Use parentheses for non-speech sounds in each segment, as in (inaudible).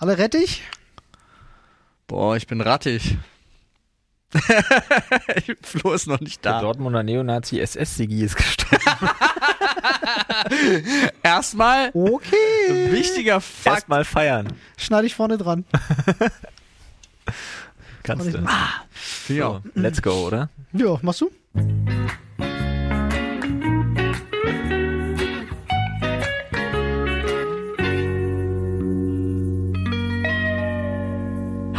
Alle rettig? Boah, ich bin rattig. (laughs) Flo ist noch nicht Der da. Dortmunder Neonazi SS-Sigi ist gestorben. (laughs) Erstmal Okay. wichtiger Fakt. Erstmal feiern. Schneide ich vorne dran. (laughs) Kannst du. Ja. So, let's go, oder? Ja, machst du?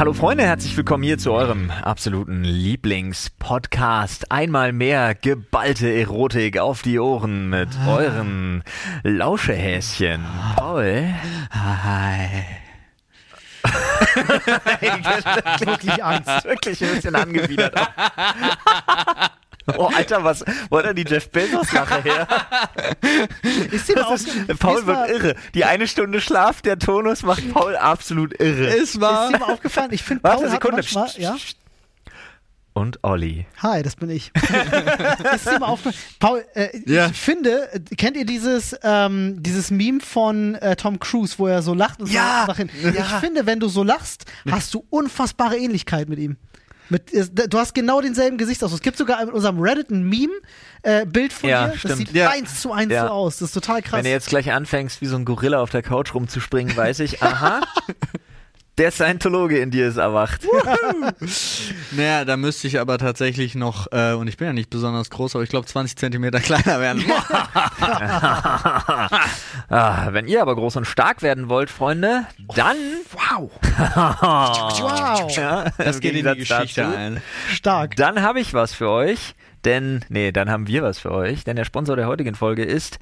Hallo Freunde, herzlich willkommen hier zu eurem absoluten Lieblingspodcast. Einmal mehr geballte Erotik auf die Ohren mit euren Lauschehäschen. Paul. Hi. (laughs) (laughs) Wirklich Angst. Wirklich ein bisschen angewidert. (laughs) Oh, Alter, was, wo hat er die Jeff Bezos-Lache her? Ist dir mal Das ist, aufgefallen? Paul ist wird mal- irre. Die eine Stunde Schlaf, der Tonus macht Paul absolut irre. Ist wahr. Ist dir mal aufgefallen? Ich finde, Paul Warte, hat Sekunde. manchmal, ja? Und Olli. Hi, das bin ich. (laughs) ist dir mal aufgefallen? Paul, äh, Ja. ich finde, äh, kennt ihr dieses, ähm, dieses Meme von äh, Tom Cruise, wo er so lacht und Ja, so nach hinten? Ich finde, wenn du so lachst, hast du unfassbare Ähnlichkeit mit ihm. Mit, äh, du hast genau denselben Gesichtsausdruck. Es gibt sogar in unserem Reddit ein Meme-Bild von Ja, dir. Das stimmt. sieht Ja. eins zu eins Ja. so aus. Das ist total krass. Wenn du jetzt gleich anfängst, wie so ein Gorilla auf der Couch rumzuspringen, weiß ich, aha, (laughs) der Scientologe in dir ist erwacht. Naja, da müsste ich aber tatsächlich noch, äh, und ich bin ja nicht besonders groß, aber ich glaube 20 Zentimeter (laughs) kleiner werden. (laughs) Ah, wenn ihr aber groß und stark werden wollt, Freunde, dann wow, wow, (laughs) ja, Das geht in die Geschichte dazu, ein. stark. Dann habe ich was für euch, denn nee, dann haben wir was für euch, denn der Sponsor der heutigen Folge ist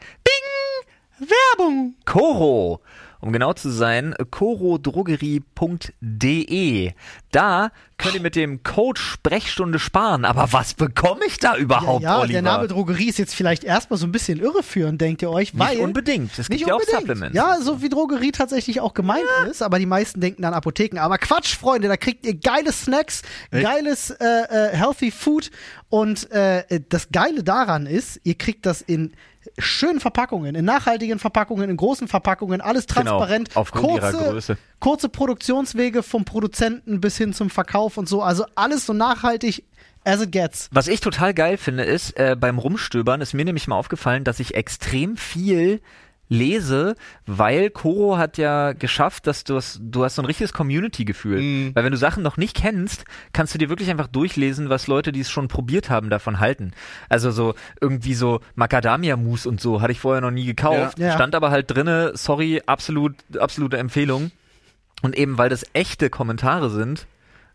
Werbung. Coro. Um genau zu sein, corodrogerie.de. Da könnt ihr mit dem Code Sprechstunde sparen. Aber was bekomme ich da Ja, überhaupt, ja Oliver? der Name Drogerie ist jetzt vielleicht erstmal so ein bisschen irreführend, denkt ihr euch, weil Nicht unbedingt. Es gibt Nicht ja auch. Supplements. Ja, so wie Drogerie tatsächlich auch gemeint ist, aber die meisten denken an Apotheken. Aber Quatsch, Freunde, da kriegt ihr geile Snacks, Echt? geiles äh, äh, Healthy Food und äh, das Geile daran ist, ihr kriegt das in schönen Verpackungen, in nachhaltigen Verpackungen, in großen Verpackungen, alles transparent. Genau, aufgrund ihrer kurze, Größe. kurze Produktionswege vom Produzenten bis hin zum Verkauf und so. Also alles so nachhaltig as it gets. Was ich total geil finde, ist, äh, beim Rumstöbern ist mir nämlich mal aufgefallen, dass ich extrem viel lese, weil Coro hat ja geschafft, dass du hast, du hast so ein richtiges Community-Gefühl. Mhm. Weil wenn du Sachen noch nicht kennst, kannst du dir wirklich einfach durchlesen, was Leute, die es schon probiert haben, davon halten. Also so irgendwie so Macadamia-Mousse und so hatte ich vorher noch nie gekauft. Ja. Ja. Stand aber halt drinne, sorry, absolut, absolute Empfehlung. Und eben weil das echte Kommentare sind,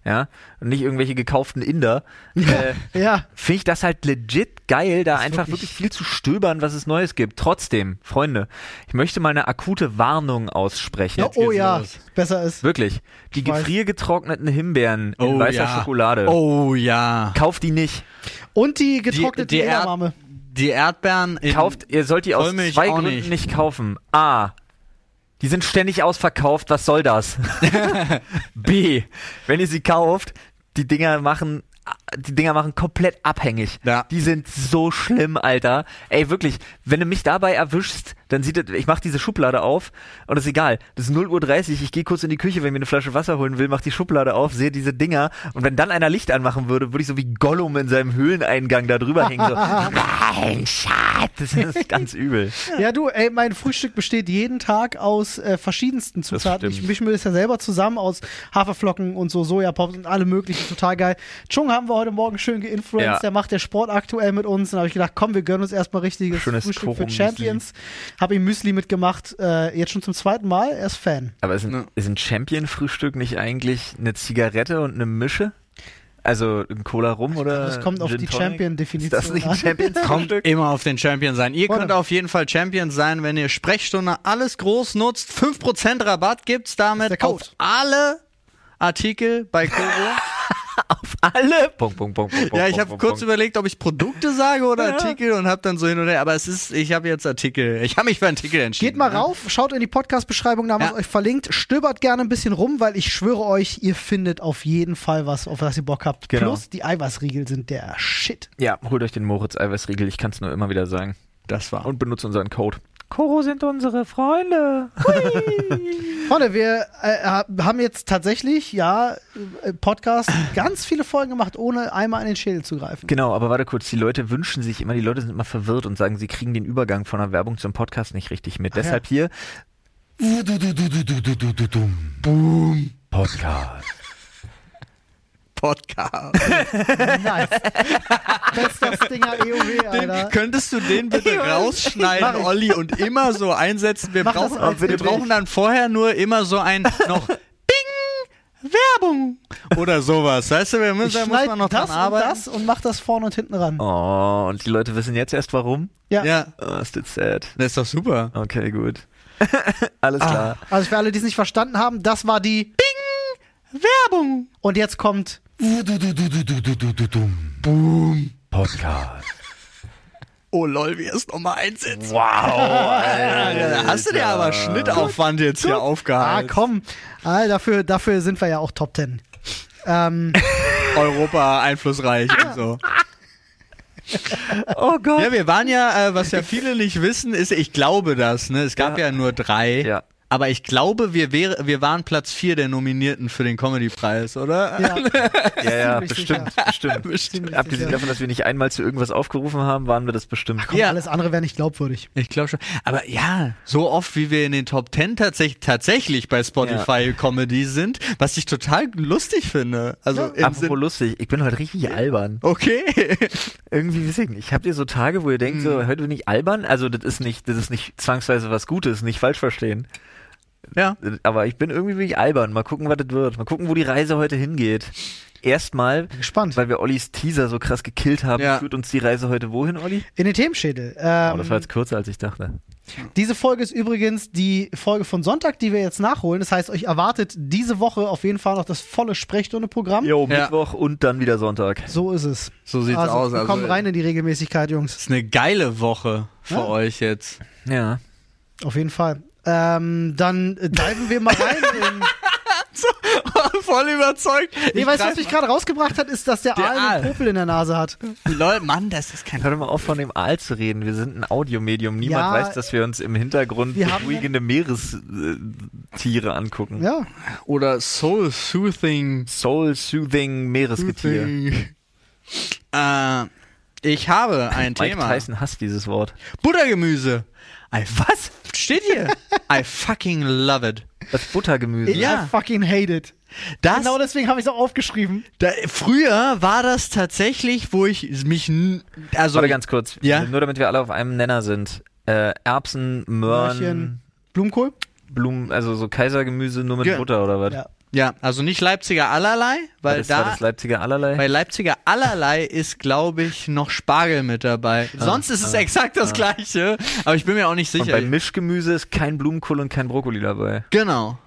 ja, und nicht irgendwelche gekauften Inder, äh, Ja, finde ich das halt legit geil, da ist einfach wirklich- wirklich viel zu stöbern, was es Neues gibt. Trotzdem, Freunde, ich möchte mal eine akute Warnung aussprechen. ja oh ja, los. besser ist. Wirklich. Die Ich gefriergetrockneten Himbeeren in Oh weißer ja. Schokolade. Oh ja. Kauft die nicht. Und die getrocknete die, die, Erd die Erdbeeren in Kauft, ihr sollt die aus zwei auch Gründen nicht. nicht. kaufen. A. Die sind ständig ausverkauft, was soll das? (laughs) B. Wenn ihr sie kauft, die Dinger machen die Dinger machen komplett abhängig. Ja. Die sind so schlimm, Alter. Ey, wirklich, wenn du mich dabei erwischst, dann sieht es, ich mach diese Schublade auf und ist egal. Das ist 0.30 Uhr, ich gehe kurz in die Küche, wenn ich mir eine Flasche Wasser holen will, mach die Schublade auf, sehe diese Dinger und wenn dann einer Licht anmachen würde, würde ich so wie Gollum in seinem Höhleneingang da drüber hängen. So, (laughs) nein, Schatz, das ist (laughs) ganz übel. Ja, du, ey, mein Frühstück besteht jeden Tag aus äh, verschiedensten Zutaten. Ich mische mir das ja selber zusammen aus Haferflocken und so Sojapops und alle möglichen, total geil. Chung haben wir heute Morgen schön geinfluenced, Ja. der macht der Sport aktuell mit uns. Dann habe ich gedacht, komm, wir gönnen uns erstmal richtiges Schönes Frühstück für Koro-Müsli. Champions. Habe ihm Müsli mitgemacht, äh, jetzt schon zum zweiten Mal, er ist Fan. Aber ist ein, Ja. ist ein Champion-Frühstück nicht eigentlich eine Zigarette und eine Mische? Also ein Cola rum oder? Das kommt auf Gin die? Champion-Definition Ist das nicht ein Champions-Frühstück? Immer auf den Champion sein. Ihr könnt auf jeden Fall Champions sein, wenn ihr Sprechstunde alles groß nutzt. 5% Rabatt gibt's damit auf alle Artikel bei Koro. (laughs) Auf alle? Punkt, Punkt, Punkt, Punkt, ja, ich habe kurz Punkt. überlegt, ob ich Produkte sage oder Artikel und habe dann so hin und her. Aber es ist, ich habe jetzt Artikel. Ich habe mich für Artikel entschieden. Geht mal ne? rauf, schaut in die Podcast-Beschreibung, da haben wir es euch verlinkt. Stöbert gerne ein bisschen rum, weil ich schwöre euch, ihr findet auf jeden Fall was, auf was ihr Bock habt. Genau. Plus, die Eiweißriegel sind der Shit. Ja, holt euch den Moritz Eiweißriegel, ich kann es nur immer wieder sagen. Das war. Und benutzt unseren Code Koro sind unsere Freunde. (laughs) Freunde, wir äh, haben jetzt tatsächlich, ja, äh, Podcast ganz viele Folgen gemacht, ohne einmal in den Schädel zu greifen. Genau, aber warte kurz, die Leute wünschen sich immer, die Leute sind immer verwirrt und sagen, sie kriegen den Übergang von der Werbung zum Podcast nicht richtig mit. Ach ja. Deshalb hier Boom Podcast. Podcast. (laughs) Nice. Bester Stinger EOW, Alter. Den, könntest du den bitte Mach rausschneiden. Olli, und immer so einsetzen? Wir Mach brauchen, wir Bild. brauchen dann vorher nur immer so ein noch Bing Werbung oder sowas. Weißt du, wir Ich müssen, da muss man noch das dran und arbeiten. das und mach das vorne und hinten ran. Oh, und die Leute wissen jetzt erst warum? Ja. Ja, Oh, ist das sad. das ist doch super. Okay, gut. (laughs) Alles klar. Also für alle, die es nicht verstanden haben, das war die Werbung. und jetzt kommt Boom Podcast. Oh lol, wie es nochmal einsetzt. Wow. Ja, da hast du dir aber Schnittaufwand jetzt hier Ah, aufgehalten. komm. Ah, dafür, dafür sind wir ja auch Top Ten. Ähm, Europa einflussreich und so. Oh Gott. Ja, wir waren ja, äh, was ja viele nicht wissen, ist, ich glaube das, ne? Es gab ja, Ja. nur drei. Ja. Aber ich glaube, wir, wäre, wir waren Platz vier der Nominierten für den Comedy-Preis, oder? ja, Ja, (laughs) ja, bestimmt, sicher. bestimmt. Ziemlich Abgesehen davon, dass wir nicht einmal zu irgendwas aufgerufen haben, waren wir das bestimmt. Komm, Ja. alles andere wäre nicht glaubwürdig. Ich glaube schon. Aber ja, so oft wie wir in den Top Ten tatsächlich, tatsächlich bei Spotify Comedy sind, was ich total lustig finde. Also Ja. im Apropos Sinn, lustig, ich bin heute richtig albern. okay. (laughs) Irgendwie, weiß ich. Habt ihr so Tage, wo ihr denkt, Hm. so, heute bin ich albern? Also, das ist nicht, das ist nicht zwangsweise was Gutes, nicht falsch verstehen. Ja. Aber ich bin irgendwie bin ich albern. Mal gucken, was das wird. Mal gucken, wo die Reise heute hingeht. Erstmal, gespannt. weil wir Ollis Teaser so krass gekillt haben, Ja. führt uns die Reise heute wohin, Olli? In den Themenschädel. Oh, das war Ähm, jetzt kürzer, als ich dachte. diese Folge ist übrigens die Folge von Sonntag, die wir jetzt nachholen. Das heißt, euch erwartet diese Woche auf jeden Fall noch das volle Sprechstunde-Programm. Jo, Ja. Mittwoch und dann wieder Sonntag. So ist es. So sieht's also, aus. Wir Also, kommen rein in die Regelmäßigkeit, Jungs. ist eine geile Woche für Ja. euch jetzt. Ja. Auf jeden Fall. Ähm, dann äh, diven wir mal rein (laughs) in. Voll überzeugt. Nee, Ich weißt du, was mich gerade rausgebracht hat, ist, dass der, Der Aal Aal. einen Popel in der Nase hat. Lol, Mann, das ist kein. Hör doch mal auf, von dem Aal zu reden. Wir sind ein Audiomedium. Niemand Ja, weiß, dass wir uns im Hintergrund beruhigende Meerestiere angucken. Ja. Oder Soul Soothing. Soul-soothing Meeresgetier. Äh, ich habe ein Mike Thema. Tyson hasst dieses Wort. Buttergemüse. I, was? Steht hier. (laughs) I fucking love it. Das Buttergemüse. Ja. I fucking hate it. Das, Genau deswegen habe ich es auch aufgeschrieben. da, früher war das tatsächlich, wo ich mich, n- also, Warte ganz kurz. Ja? Nur damit wir alle auf einem Nenner sind. Äh, Erbsen, Möhren, Möhrchen. Blumenkohl? Blumen, also so Kaisergemüse nur mit Ja. Butter oder was? Ja. Ja, also nicht Leipziger allerlei, weil das war da, das Leipziger allerlei. bei Leipziger allerlei ist, glaube ich, noch Spargel mit dabei. Sonst ist es ah, exakt das gleiche, aber ich bin mir auch nicht Und sicher. bei Mischgemüse ist kein Blumenkohl und kein Brokkoli dabei. genau.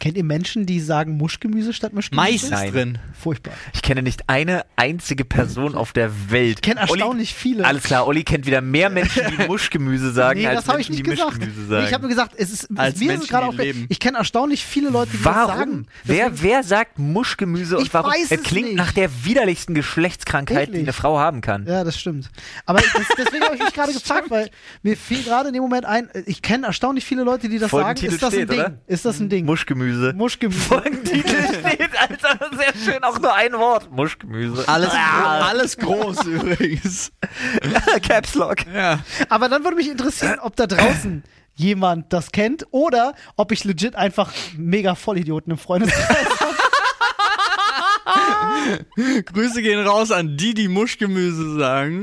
Kennt ihr Menschen, die sagen Muschgemüse statt Mischgemüse? Mais ist Nein. drin. Furchtbar. Ich kenne nicht eine einzige Person auf der Welt. Ich kenne erstaunlich viele. Alles klar, Olli kennt wieder mehr Menschen, die (laughs) Muschgemüse sagen, nee, als das habe ich Menschen, nicht die gesagt. Mischgemüse Nee, sagen. ich habe nur gesagt, es ist, Als mir ist Menschen, es gerade die auch leben. Ich kenne erstaunlich viele Leute, die das Warum? sagen. Wer, wer sagt Muschgemüse und Ich warum? weiß es es klingt nicht. nach der widerlichsten Geschlechtskrankheit, die Eklig. eine Frau haben kann. Ja, das stimmt. Aber das, deswegen habe ich mich gerade (laughs) gefragt, weil mir fiel gerade in dem Moment ein, ich kenne erstaunlich viele Leute, die das sagen. Folgentitel Ist das ein steht, Ding? oder? Ist das ein Ding? Muschgemüse. Muschgemüse. Folgentitel steht, Alter, sehr schön, auch nur ein Wort. Muschgemüse. Alles, Ah. alles groß übrigens. Caps Lock. Ja. Aber dann würde mich interessieren, ob da draußen jemand das kennt oder ob ich legit einfach mega Vollidioten im Freundeskreis Grüße gehen raus an die, die Muschgemüse sagen.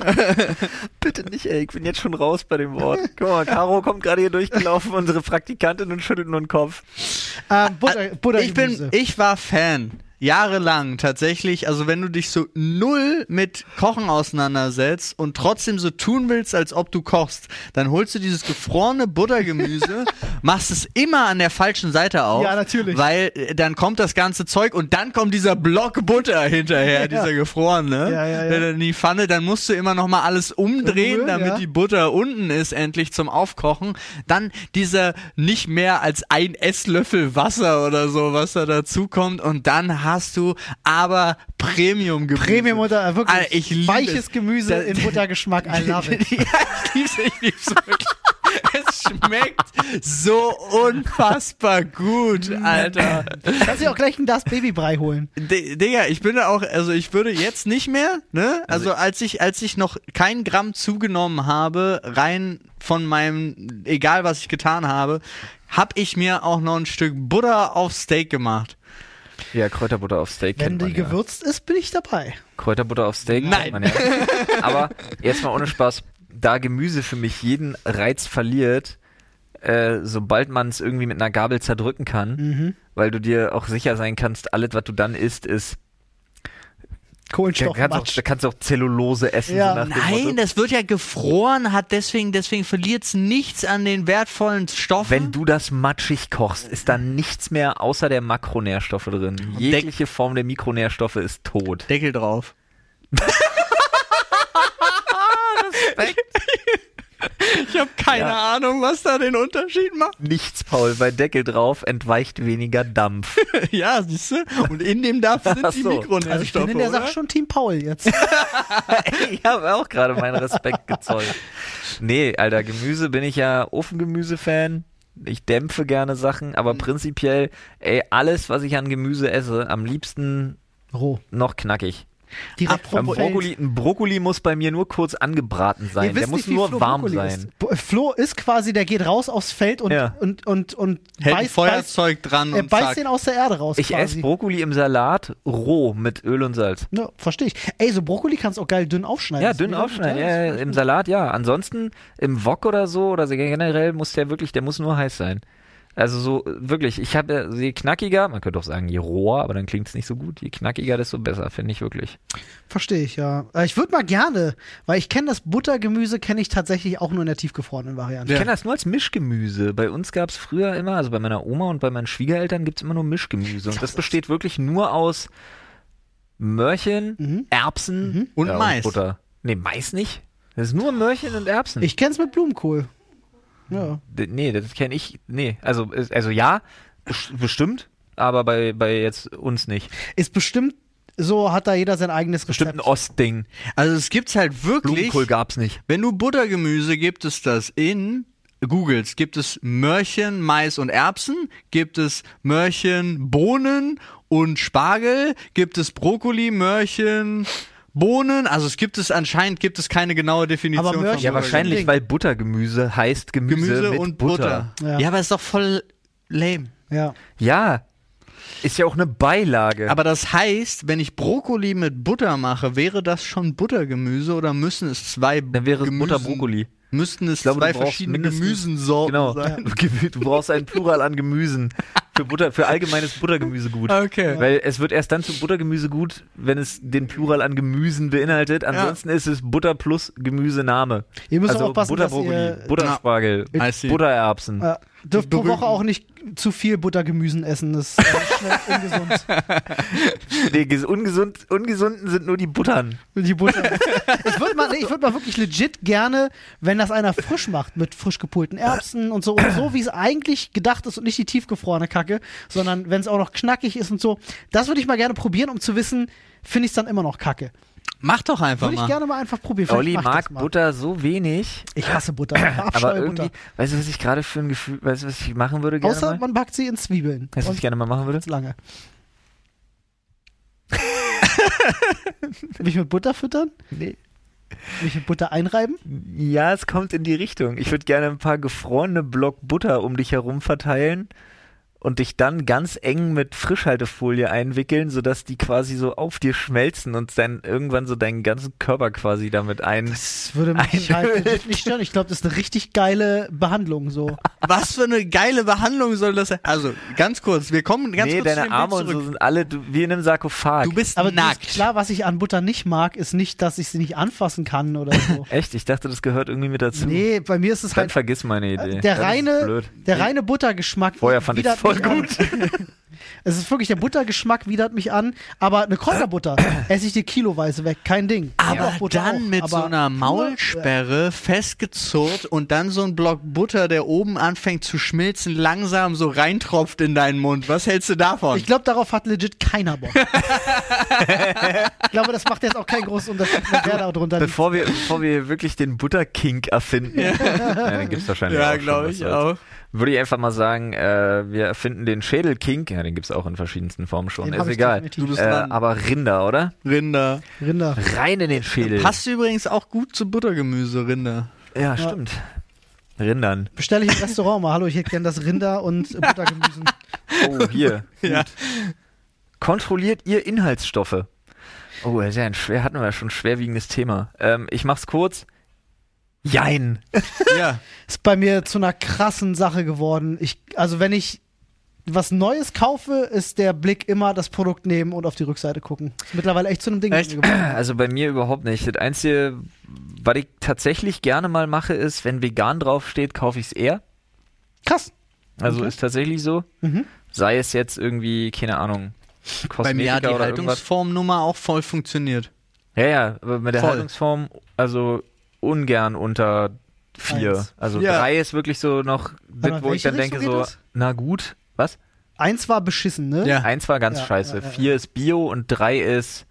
(laughs) Bitte nicht, ey, ich bin jetzt schon raus bei dem Wort. Guck mal, Caro kommt gerade hier durchgelaufen, unsere Praktikantin und schüttelt nur den Kopf. ähm, Butter, Butter Ich bin, ich war Fan. Jahrelang tatsächlich, also wenn du dich so null mit Kochen auseinandersetzt und trotzdem so tun willst, als ob du kochst, dann holst du dieses gefrorene Buttergemüse, (laughs) machst es immer an der falschen Seite auf. Ja, natürlich. Weil äh, dann kommt das ganze Zeug und dann kommt dieser Block Butter hinterher, (laughs) Ja. dieser gefrorene, Ja, ja, ja. dann in die Pfanne, dann musst du immer noch mal alles umdrehen, damit ja. die Butter unten ist, endlich zum Aufkochen. Dann dieser nicht mehr als ein Esslöffel Wasser oder so, was da dazu kommt. Und dann hast du aber Premium-Gemüse. Premium Butter, wirklich Alter, ich liebe weiches es. Gemüse Da- in Buttergeschmack. I love it. (laughs) ja, ich lieb's, ich lieb's wirklich. es schmeckt so unfassbar gut, Alter. Kannst du auch gleich ein Das Babybrei holen. D Digga, ich bin da auch, also ich würde jetzt nicht mehr, ne? Also als ich, als ich noch kein Gramm zugenommen habe, rein von meinem, egal was ich getan habe, hab ich mir auch noch ein Stück Butter auf Steak gemacht. Ja, Kräuterbutter auf Steak Wenn kennt die ja. gewürzt ist, bin ich dabei. Kräuterbutter auf Steak Nein. ja. Aber jetzt mal ohne Spaß, da Gemüse für mich jeden Reiz verliert, äh, sobald man es irgendwie mit einer Gabel zerdrücken kann, Mhm. weil du dir auch sicher sein kannst, alles, was du dann isst, ist Da kannst, auch, Kohlenstoffmatsch. da kannst du auch Zellulose essen. Ja. so Nein, das wird ja gefroren, hat deswegen, deswegen verliert es nichts an den wertvollen Stoffen. Wenn du das matschig kochst, ist da nichts mehr außer der Makronährstoffe drin. Jegliche Form der Mikronährstoffe ist tot. Deckel drauf. (laughs) (laughs) ich habe keine Ja. Ahnung, was da den Unterschied macht. Nichts, Paul. Bei Deckel drauf entweicht weniger Dampf. (laughs) ja, siehst du? Und in dem Dampf sind Ach die so. Mikronährstoffe. Also ich bin in der? Sache schon Team Paul jetzt. (laughs) ich habe auch gerade meinen Respekt gezollt. Nee, Alter, Gemüse bin ich ja Ofengemüse-Fan. Ich dämpfe gerne Sachen, aber prinzipiell, ey, alles, was ich an Gemüse esse, am liebsten Roh. noch knackig. Direkt Beim vom. Brokkoli, ein Brokkoli muss bei mir nur kurz angebraten sein. Der muss nicht, nur Flo warm Brokkoli sein. Ist. Flo ist quasi, der geht raus aufs Feld und, Ja. und, und, und Hält beißt, beißt, Feuerzeug dran er und beißt zack. den aus der Erde raus. Ich esse. Brokkoli im Salat roh mit Öl und Salz. Ja, verstehe ich. Ey, so Brokkoli kannst du auch geil dünn aufschneiden. Ja, dünn aufschneiden. Ja, Im. Salat ja. Ansonsten im Wok oder so oder so generell muss der wirklich, der muss nur heiß sein. Also so wirklich, ich habe ja- je knackiger, man könnte auch sagen je roher, aber dann klingt es nicht so gut. Je knackiger, desto besser, finde ich wirklich. Verstehe ich, ja. Äh, Ich würde mal gerne, weil ich kenne das Buttergemüse, kenne ich tatsächlich auch nur in der tiefgefrorenen Variante. Ich kenne das nur als Mischgemüse. Bei uns gab es früher immer, also bei meiner Oma und bei meinen Schwiegereltern gibt es immer nur Mischgemüse. Und das besteht wirklich nur aus Möhrchen, Mhm. Erbsen Und ja, Mais. Butter. Nee, Mais nicht. Das ist nur Möhrchen und Erbsen. Ich kenne es mit Blumenkohl. Ja. Nee, das kenne ich. Nee, also, also ja, bes- bestimmt, aber bei, bei jetzt uns nicht. Ist bestimmt, so hat da jeder sein eigenes Bestimmt Rezept. ein Ostding. Also es gibt's halt wirklich, Blumenkohl gab's nicht. wenn du Buttergemüse gibt es das in Googles, gibt es Möhrchen, Mais und Erbsen, gibt es Möhrchen, Bohnen und Spargel, gibt es Brokkoli, Möhrchen, Bohnen, also es gibt es anscheinend gibt es keine genaue Definition Aber von Möhrchen- Ja, wahrscheinlich, weil Buttergemüse heißt Gemüse, Gemüse mit und Butter. Butter. Ja. Ja. aber ist doch voll lame. Ja. Ja, ist ja auch eine Beilage. Aber das heißt, wenn ich Brokkoli mit Butter mache, wäre das schon Buttergemüse oder müssen es zwei dann wäre es Butterbrokkoli. Müssten es glaube, zwei verschiedene Gemüsensorten Genau. sein? (laughs) Du brauchst ein Plural an Gemüsen. Für, Butter, für allgemeines Buttergemüse gut. Okay. Weil es wird erst dann zu Buttergemüse gut, wenn es den Plural an Gemüsen beinhaltet. Ansonsten ist es Butter plus Gemüsename. Ihr müsst also aufpassen, dass Butterbrokkoli, Butterspargel, Ja. Buttererbsen. äh, dürft pro Woche auch nicht zu viel Buttergemüsen essen. Das ist schnell (laughs) ungesund. Nee, ges- ungesund, ungesunden sind nur die Buttern. Die Butter. ich würde mal, nee, ich würd mal wirklich legit gerne, wenn das einer frisch macht, mit frisch gepulten Erbsen und so, und so wie es eigentlich gedacht ist und nicht die tiefgefrorene Kacke, sondern wenn es auch noch knackig ist und so, das würde ich mal gerne probieren, um zu wissen, finde ich es dann immer noch kacke. Mach doch einfach Würde ich mal. gerne mal einfach probieren. Olli ich mag. Butter so wenig, Ich hasse Butter. Ich (laughs) aber irgendwie, Butter. weißt du, was ich gerade für ein Gefühl, weißt du, was ich machen würde gerne Außer mal? man backt sie in Zwiebeln. Weißt du, was ich gerne mal machen würde? ganz lange. Mich mit Butter füttern? Nee. Mich mit Butter einreiben? Ja, es kommt in die Richtung. Ich würde gerne ein paar gefrorene Block Butter um dich herum verteilen und dich dann ganz eng mit Frischhaltefolie einwickeln, sodass die quasi so auf dir schmelzen und dann irgendwann so deinen ganzen Körper quasi damit ein. Das würde mich halt (laughs) nicht stören. Ich glaube, das ist eine richtig geile Behandlung so. Was für eine geile Behandlung soll das sein? Also, ganz kurz, wir kommen ganz nee, kurz zu deine dem Arme Bild und so sind alle du, wie in einem Sarkophag. Du bist Aber nackt. Klar, was ich an Butter nicht mag, ist nicht, dass ich sie nicht anfassen kann oder so. (laughs) Echt? Ich dachte, das gehört irgendwie mit dazu. nee, bei mir ist es Dann halt vergiss meine Idee. der Das reine, blöd. der reine Buttergeschmack. Vorher fand ich widert voll gut. (laughs) Es ist wirklich der Buttergeschmack widert mich an, aber eine Kräuterbutter (clears throat) esse ich dir kiloweise weg, kein Ding. Aber Knoblauchbutter dann auch, mit aber so einer Maulsperre festgezurrt und dann so ein Block Butter, der oben anfängt zu schmilzen, langsam so reintropft in deinen Mund. Was hältst du davon? Ich glaube, darauf hat legit keiner Bock. (laughs) ich glaube, das macht jetzt auch keinen großen Unterschied, wer da drunter liegt. Bevor wir, bevor wir wirklich den Butterkink erfinden, ja. (laughs) den gibt's wahrscheinlich auch ja, schon, glaube ich auch. Würde ich einfach mal sagen, äh, wir erfinden den Schädelkink. Ja, den gibt's auch in verschiedensten Formen schon. Den Ist egal. definitiv. Du bist Äh, aber Rinder, oder? Rinder. Rinder. Rein in den Schädel. Passt übrigens auch gut zu Buttergemüse, Rinder. Ja, stimmt. Rindern. Bestelle ich im Restaurant mal. Hallo, ich hätte gern das Rinder und Buttergemüse. (laughs) Oh, hier. (laughs) Ja. Kontrolliert ihr Inhaltsstoffe? Oh, das ist ja ein schwer, hatten wir ja schon ein schwerwiegendes Thema. Ähm, ich mach's kurz. Jein. (laughs) ja. Ist bei mir zu einer krassen Sache geworden. Ich, also wenn ich was Neues kaufe, ist der Blick immer das Produkt nehmen und auf die Rückseite gucken. Ist mittlerweile echt zu einem Ding Echt? geworden. (clears throat) Also bei mir überhaupt nicht. Das Einzige, was ich tatsächlich gerne mal mache, ist, wenn vegan draufsteht, kaufe ich's eher. Krass. Also Okay. ist tatsächlich so. Mhm. Sei es jetzt irgendwie, keine Ahnung, Kosmetika Bei mir hat die. Haltungsformnummer auch voll funktioniert. Ja, ja, aber mit der Voll. Haltungsform, also ungern unter vier. Eins. Also Ja. drei ist wirklich so noch, mal, wo ich dann denke so, das? na gut, was? Eins war beschissen, ne? Ja. Eins war ganz Ja, scheiße, ja, ja, vier ist Bio und drei ist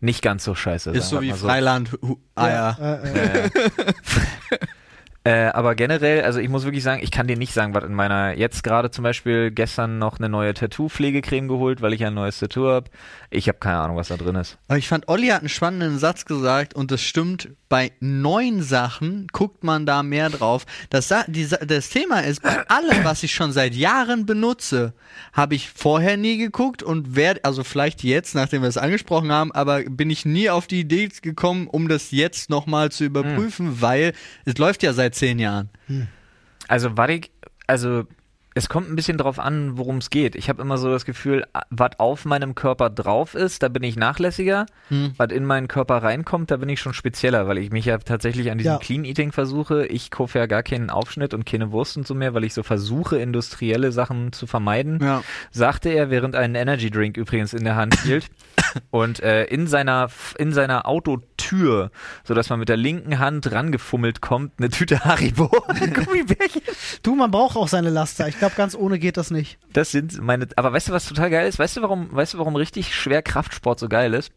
nicht ganz so scheiße. Ist so wie Freiland. Hu- Ah ja. (laughs) (laughs) Äh, aber generell, also ich muss wirklich sagen, ich kann dir nicht sagen, was in meiner, jetzt gerade zum Beispiel gestern noch eine neue Tattoo-Pflegecreme geholt, weil ich ja ein neues Tattoo habe. Ich habe keine Ahnung, was da drin ist. Aber ich fand, Olli hat einen spannenden Satz gesagt und das stimmt. Bei neuen Sachen guckt man da mehr drauf. Das, die, das Thema ist, bei allem, was ich schon seit Jahren benutze, habe ich vorher nie geguckt und werde, also vielleicht jetzt, nachdem wir es angesprochen haben, aber bin ich nie auf die Idee gekommen, um das jetzt nochmal zu überprüfen, weil es läuft ja seit zehn Jahren. Also, was ich, also es kommt ein bisschen drauf an, worum es geht. Ich habe immer so das Gefühl, was auf meinem Körper drauf ist, da bin ich nachlässiger. Hm. Was in meinen Körper reinkommt, da bin ich schon spezieller, weil ich mich ja tatsächlich an diesem Ja. Clean Eating versuche. Ich kaufe ja gar keinen Aufschnitt und keine Wurst und so mehr, weil ich so versuche, industrielle Sachen zu vermeiden. Ja. Sagte er, während er einen Energy Drink übrigens in der Hand hielt. (coughs) und äh, in seiner in seiner Autotür, so dass man mit der linken Hand rangefummelt kommt, eine Tüte Haribo, (laughs) Gummibärchen. du, man braucht auch seine Laster. Ich glaube, ganz ohne geht das nicht. Das sind meine. Aber weißt du, was total geil ist? Weißt du, warum? Weißt du, warum richtig schwer Kraftsport so geil ist?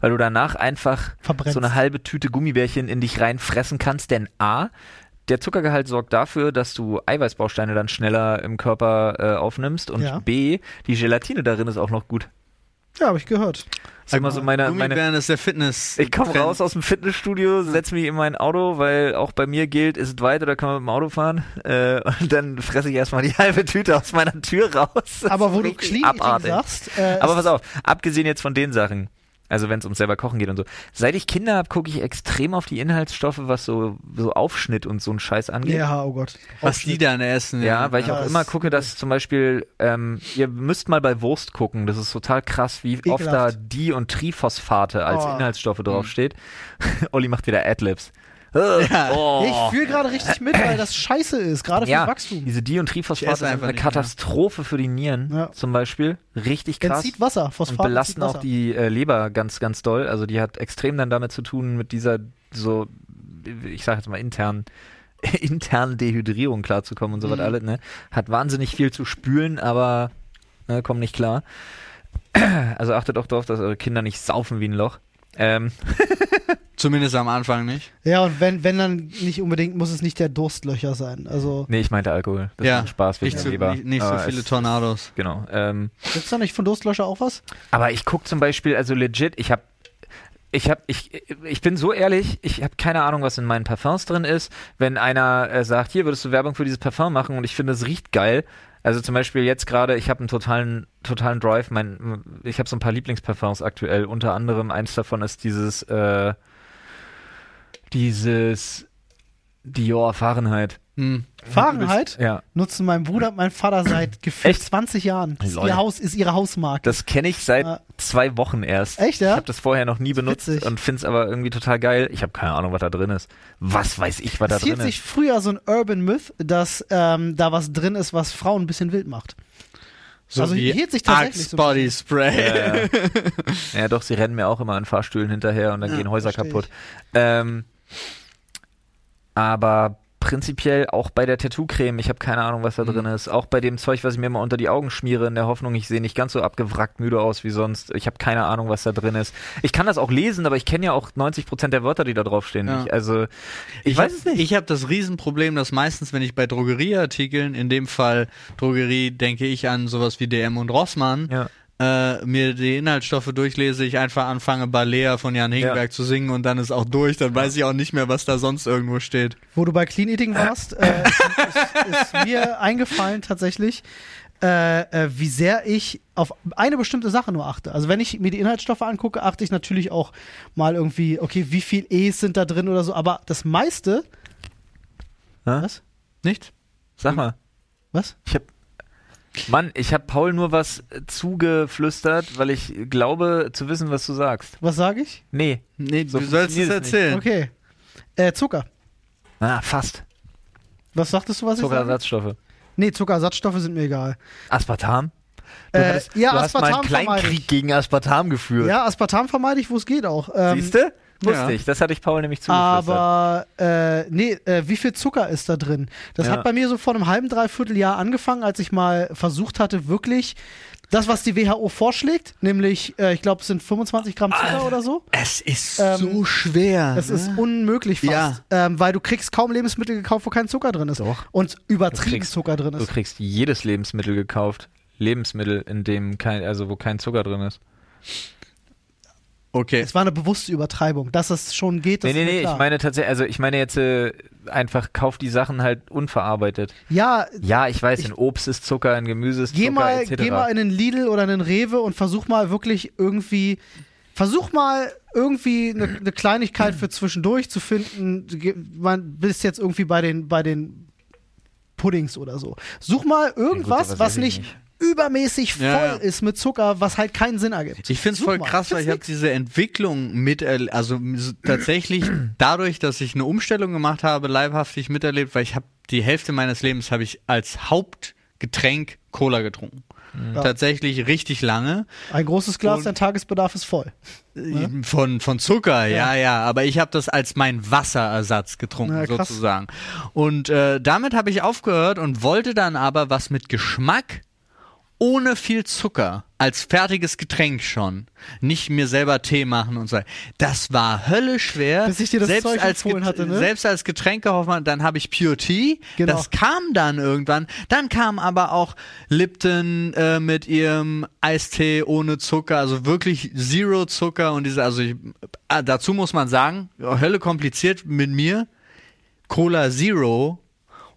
Weil du danach einfach Verbrennst. so eine halbe Tüte Gummibärchen in dich reinfressen kannst. Denn a der Zuckergehalt sorgt dafür, dass du Eiweißbausteine dann schneller im Körper äh, aufnimmst und Ja. B, die Gelatine darin ist auch noch gut. Ja, habe ich gehört. Ist immer so meine, meine, ist der Fitness. ich komme raus aus dem Fitnessstudio, setze mich in mein Auto, weil auch bei mir gilt, ist es weit oder kann man mit dem Auto fahren? Äh, und dann fresse ich erstmal die (laughs) halbe Tüte aus meiner Tür raus. Das Aber wo du Clean sagst, äh, Aber pass auf, abgesehen jetzt von den Sachen, also wenn es ums selber Kochen geht und so, seit ich Kinder habe, gucke ich extrem auf die Inhaltsstoffe, was so, so Aufschnitt und so ein Scheiß angeht. Ja, oh Gott. was die dann essen. Ja, weil ich Ja, auch immer gucke, dass zum Beispiel, ähm, ihr müsst mal bei Wurst gucken, das ist total krass, wie oft da Ekelhaft. Di- und Triphosphate als Oh. Inhaltsstoffe draufsteht. (laughs) Olli macht wieder Adlibs. Oh. Ich fühle gerade richtig mit, weil das scheiße ist, gerade ja, für Wachstum. diese Di- und esse sind einfach eine. Katastrophe für die Nieren Ja. zum Beispiel. Richtig krass. Entzieht Wasser, und Phosphat belasten entzieht auch die äh, Leber ganz, ganz doll. Also die hat extrem dann damit zu tun, mit dieser so, ich sag jetzt mal intern, (laughs) internen Dehydrierung klarzukommen und so was Mhm. alles, ne? Hat wahnsinnig viel zu spülen, aber ne, kommen nicht klar. (clears throat) Also achtet auch darauf, dass eure Kinder nicht saufen wie ein Loch. Ähm, (laughs) Zumindest am Anfang nicht. Ja, und wenn, wenn dann nicht unbedingt, muss es nicht der Durstlöcher sein. Also, nee, ich meinte Alkohol. Das Ja, ist ein Spaß wegen Nicht so, Leber. nicht, nicht so viele es- Tornados. Genau. Ähm, gibt's da nicht von Durstlöcher auch was? Aber ich gucke zum Beispiel, also legit, ich habe ich hab, ich, ich bin so ehrlich, ich habe keine Ahnung, was in meinen Parfums drin ist. Wenn einer äh, sagt, hier würdest du Werbung für dieses Parfum machen und ich finde, es riecht geil. Also zum Beispiel jetzt gerade, ich habe einen totalen, totalen Drive. Mein, ich habe so ein paar Lieblingsparfums aktuell. Unter anderem eins davon ist dieses, äh, dieses Dior Fahrenheit. Hm. Fahrenheit Ja, nutzen mein Bruder und mein Vater seit gefühlt Echt? 20 Jahren. Das ist, ihr Haus, ist ihre Hausmarke. das kenne ich seit Ja. zwei Wochen erst. Echt, ja? Ich habe das vorher noch nie benutzt Witzig. und finde es aber irgendwie total geil. Ich habe keine Ahnung, was da drin ist. Was weiß ich, was da Es hielt drin sich ist. früher so ein Urban Myth, dass ähm, da was drin ist, was Frauen ein bisschen wild macht. So Also wie hielt sich tatsächlich Axe so Body Spray. Ja, ja. (laughs) ja, doch, sie rennen mir auch immer an Fahrstühlen hinterher und dann Ja, gehen Häuser kaputt. Ähm, aber prinzipiell auch bei der Tattoo-Creme, ich habe keine Ahnung, was da Mhm. drin ist. Auch bei dem Zeug, was ich mir mal unter die Augen schmiere, in der Hoffnung, ich sehe nicht ganz so abgewrackt müde aus wie sonst. Ich habe keine Ahnung, was da drin ist. Ich kann das auch lesen, aber ich kenne ja auch 90% der Wörter, die da draufstehen. Ja. nicht. Also, ich, weiß es nicht. Ich habe das Riesenproblem, dass meistens, wenn ich bei Drogerieartikeln, in dem Fall Drogerie, denke ich an sowas wie DM und Rossmann, ja. Äh, mir die Inhaltsstoffe durchlese, ich einfach anfange Balea von Jan Hingenberg zu singen und dann ist auch durch, dann weiß ich auch nicht mehr, was da sonst irgendwo steht. Wo du bei Clean Eating warst, äh, ist, ist mir eingefallen tatsächlich, äh, äh, wie sehr ich auf eine bestimmte Sache nur achte. Also wenn ich mir die Inhaltsstoffe angucke, achte ich natürlich auch mal irgendwie, okay, wie viel E's sind da drin oder so, aber das meiste. Hä? Was? Nicht? Sag mal. Was? Ich hab, Mann, ich habe Paul nur was zugeflüstert, weil ich glaube zu wissen, was du sagst. Was sage ich? Nee. Nee, So du sollst es es nicht. erzählen. Okay. Äh, Zucker. Ah, fast. Was sagtest du, was ich sage? Zuckerersatzstoffe. Nee, Zuckerersatzstoffe sind mir egal. Aspartam? Du, Äh, hattest, ja, du hast mal einen Aspartam vermeide Kleinkrieg ich. gegen Aspartam geführt. Ja, Aspartam vermeide ich, wo es geht auch. Ähm, Siehst du? Wusste Ja. ich. Das hatte ich Paul nämlich zugeflüstert. Aber äh, nee, äh, wie viel Zucker ist da drin? Das Ja. hat bei mir so vor einem halben, dreiviertel Jahr angefangen, als ich mal versucht hatte, wirklich das, was die WHO vorschlägt, nämlich, äh, ich glaube, es sind 25 Gramm Zucker oder so. Es ist Ähm, so schwer. Das ne? ist unmöglich fast, Ja. ähm, weil du kriegst kaum Lebensmittel gekauft, wo kein Zucker drin ist. Doch. Und übertrieben Du kriegst- Zucker drin Du ist. kriegst jedes Lebensmittel gekauft. Lebensmittel, in dem kein, also wo kein Zucker drin ist. Okay. Es war eine bewusste Übertreibung. Dass es schon geht, das nee, nee, nee, klar. ich meine tatsächlich, also ich meine jetzt äh, einfach, kauf die Sachen halt unverarbeitet. ja, Ja, ich weiß, Ich- in Obst ist Zucker, in Gemüse ist geh Zucker, mal, etc. geh mal in einen Lidl oder einen Rewe und versuch mal wirklich irgendwie, versuch mal irgendwie eine, eine Kleinigkeit für zwischendurch zu finden. Man bist jetzt irgendwie bei den, bei den Puddings oder so. Such mal irgendwas, sowas was esse ich nicht, nicht. Übermäßig voll Ja, ja. ist mit Zucker, was halt keinen Sinn ergibt. Ich finde es voll krass, weil ich habe diese Entwicklung mit, also so tatsächlich (clears throat) dadurch, dass ich eine Umstellung gemacht habe, leibhaftig miterlebt, weil ich habe die Hälfte meines Lebens habe ich als Hauptgetränk Cola getrunken. Ja. Tatsächlich richtig lange. Ein großes Glas, Und- dein Tagesbedarf ist voll. Äh, Von, von Zucker, ja, ja, Aber ich habe das als mein Wasserersatz getrunken, krass. sozusagen. Und äh, damit habe ich aufgehört und wollte dann aber was mit Geschmack ohne viel Zucker als fertiges Getränk schon. Nicht mir selber Tee machen und so. Das war höllisch schwer. Bis ich dir das selbst Zeug als empfohlen hatte, ne? Selbst als Getränkehoffmann, dann habe ich Pure Tea. Genau. Das kam dann irgendwann. Dann kam aber auch Lipton äh, mit ihrem Eistee ohne Zucker, also wirklich Zero Zucker und diese, also ich, ah, dazu muss man sagen, Hölle kompliziert mit mir. Cola Zero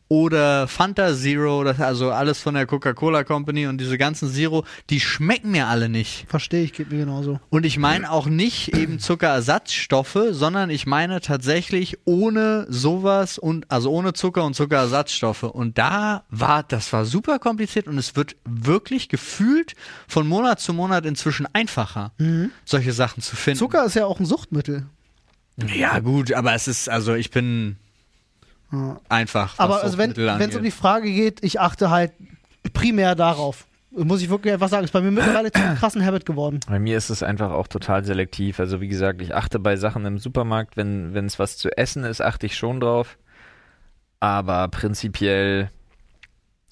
oder Fanta Zero, das, also alles von der Coca-Cola Company und diese ganzen Zero, die schmecken mir alle nicht. Verstehe ich, geht mir genauso. Und ich meine auch nicht eben Zuckerersatzstoffe, sondern ich meine tatsächlich ohne sowas und also ohne Zucker und Zuckerersatzstoffe. Und da war, das war super kompliziert und es wird wirklich gefühlt von Monat zu Monat inzwischen einfacher, solche Sachen zu finden. Zucker ist ja auch ein Suchtmittel. Ja, gut, aber es ist, also ich bin Ja. einfach. Was Aber also wenn es um die. Frage geht, ich achte halt primär darauf. Muss ich wirklich einfach sagen, ist bei mir mittlerweile zu einem krassen Habit geworden. Bei mir ist es einfach auch total selektiv. Also wie gesagt, ich achte bei Sachen im Supermarkt, wenn wenn es was zu essen ist, achte ich schon drauf. Aber prinzipiell,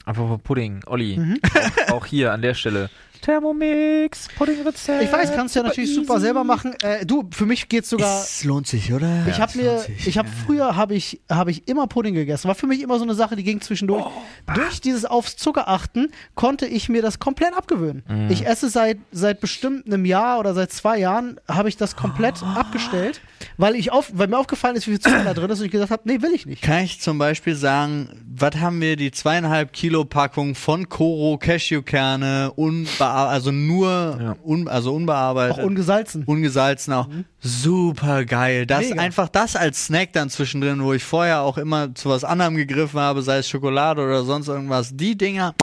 apropos Pudding, Olli, Mhm. auch, auch hier an der Stelle. Thermomix, Puddingrezept. Ich weiß, kannst du ja natürlich super easy. selber machen. Äh, du, für mich geht's sogar. es lohnt sich, oder? Ich habe mir, ich habe früher habe ich habe ich immer Pudding gegessen. War für mich immer so eine Sache, die ging zwischendurch. Durch dieses aufs Zucker achten konnte ich mir das komplett abgewöhnen. Ich esse seit seit bestimmt einem Jahr oder seit zwei Jahren habe ich das komplett abgestellt, weil ich auf, weil mir aufgefallen ist, wie viel Zucker da drin ist und ich gesagt habe, nee, will ich nicht. Kann ich zum Beispiel sagen, was haben wir die zweieinhalb Kilo Packung von Koro Cashewkerne, also nur, Ja. un also unbearbeitet, Auch ungesalzen. ungesalzen auch. Super geil. Das Mega. einfach das als Snack dann zwischendrin, wo ich vorher auch immer zu was anderem gegriffen habe, sei es Schokolade oder sonst irgendwas. Die Dinger,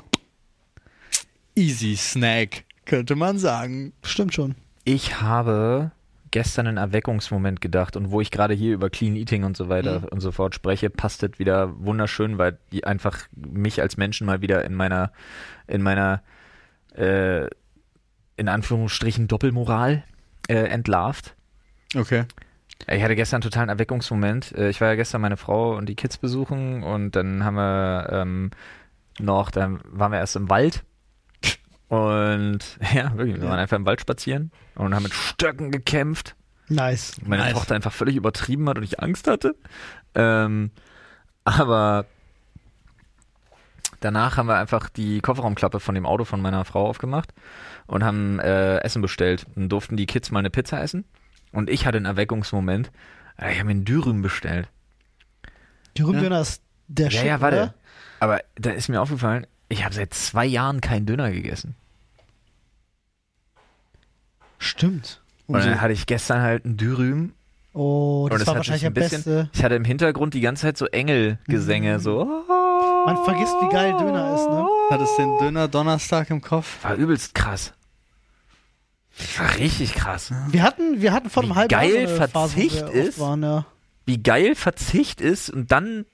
easy Snack, könnte man sagen. Stimmt schon. Ich habe gestern einen Erweckungsmoment gedacht und wo ich gerade hier über Clean Eating und so weiter Mhm. und so fort spreche, passt das wieder wunderschön, weil die einfach mich als Menschen mal wieder in meiner in meiner äh, in Anführungsstrichen Doppelmoral äh, entlarvt. Okay. Ich hatte gestern einen totalen Erweckungsmoment. Äh, Ich war ja gestern meine Frau und die Kids besuchen und dann haben wir ähm, noch, dann waren wir erst im Wald und (laughs) ja, wirklich, wir waren einfach im Wald spazieren und haben mit Stöcken gekämpft. Nice. Meine Nice. Tochter einfach völlig übertrieben hat und ich Angst hatte. Ähm, aber danach haben wir einfach die Kofferraumklappe von dem Auto von meiner Frau aufgemacht und haben äh, Essen bestellt und durften die Kids mal eine Pizza essen. Und ich hatte einen Erweckungsmoment. Äh, Ich habe mir einen Dürüm bestellt. Die Rübdöner ist der ja, Shit, ja, warte. oder? Aber da ist mir aufgefallen, ich habe seit zwei Jahren keinen Döner gegessen. Stimmt. Und dann hatte ich gestern halt einen Dürüm Oh, das Und es war hat wahrscheinlich der ein bisschen- beste. Ich hatte im Hintergrund die ganze Zeit so Engelgesänge, so. Mhm. Man vergisst, wie geil Döner ist, ne? Hattest den Döner Donnerstag im Kopf? War übelst krass. War richtig krass. Wir hatten, wir hatten vor einem Wie halben geil Jahr Phase, wo wir Verzicht oft ist. Waren, ja. Wie geil Verzicht ist und dann,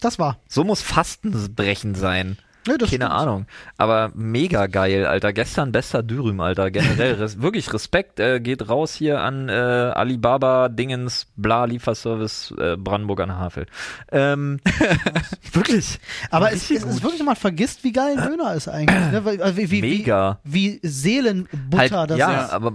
Das war. so muss Fastenbrechen sein. Ne, das Keine stimmt. Ahnung. Aber mega geil, Alter. Gestern bester Dürüm, Alter. Generell (laughs) res wirklich Respekt. Äh, geht raus hier an äh, Alibaba, Dingens, bla, Lieferservice, äh, Brandenburg an der Havel. Ähm, (laughs) wirklich. Aber es, es ist wirklich, man vergisst, wie geil ein Döner ist eigentlich. Ne? Also wie, wie, Mega. Wie, wie Seelenbutter Halt, das ja, ist. aber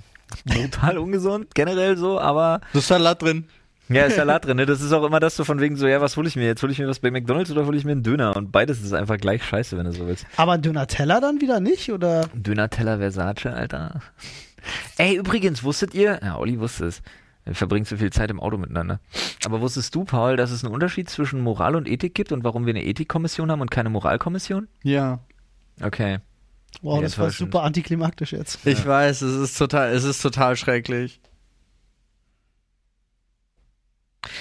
(laughs) brutal ungesund, generell so, aber Du hast Salat drin. Ja, ist Salat drin, ne? Das ist auch immer das so von wegen so, ja, was hole ich mir jetzt? Hole ich mir was bei McDonalds oder hole ich mir einen Döner? Und beides ist einfach gleich scheiße, wenn du so willst. Aber ein Döner-Teller dann wieder nicht? Oder? Döner-Teller Versace, Alter. Ey, übrigens, wusstet ihr, ja, Olli wusste es, wir verbringen zu viel Zeit im Auto miteinander. Aber wusstest du, Paul, dass es einen Unterschied zwischen Moral und Ethik gibt und warum wir eine Ethikkommission haben und keine Moralkommission? Ja. Okay. Wow, Ja, das war super antiklimaktisch jetzt. Ich weiß, es ist total, es ist total schrecklich.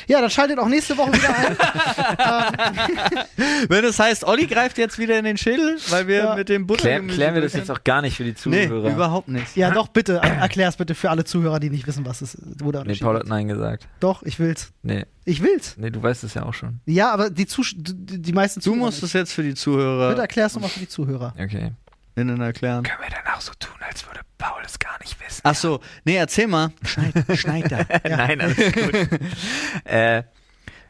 Ja, dann schaltet auch nächste Woche wieder ein. (laughs) Wenn es heißt, Olli greift jetzt wieder in den Schädel, weil wir Ja. mit dem Butter Klär, klären wir das jetzt auch gar nicht für die Nee, Zuhörer. überhaupt nicht. ja, doch, bitte. er- Erklär's bitte für alle Zuhörer, die nicht wissen, was es der Nee, Paul hat ist. Nein gesagt. Doch, ich will's. Nee, Ich will's. nee, du weißt es ja auch schon. Ja, aber die, Zus die, die meisten Du Zuhörer musst nicht. es jetzt für die Bitte Zuhörer erklär's nochmal für die Zuhörer. Okay. innen erklären. Können wir dann auch so tun, als würde Paul es gar nicht wissen? Ach so, nee, erzähl mal. Schneid, schneid da. (laughs) Nein, alles gut. (laughs) äh,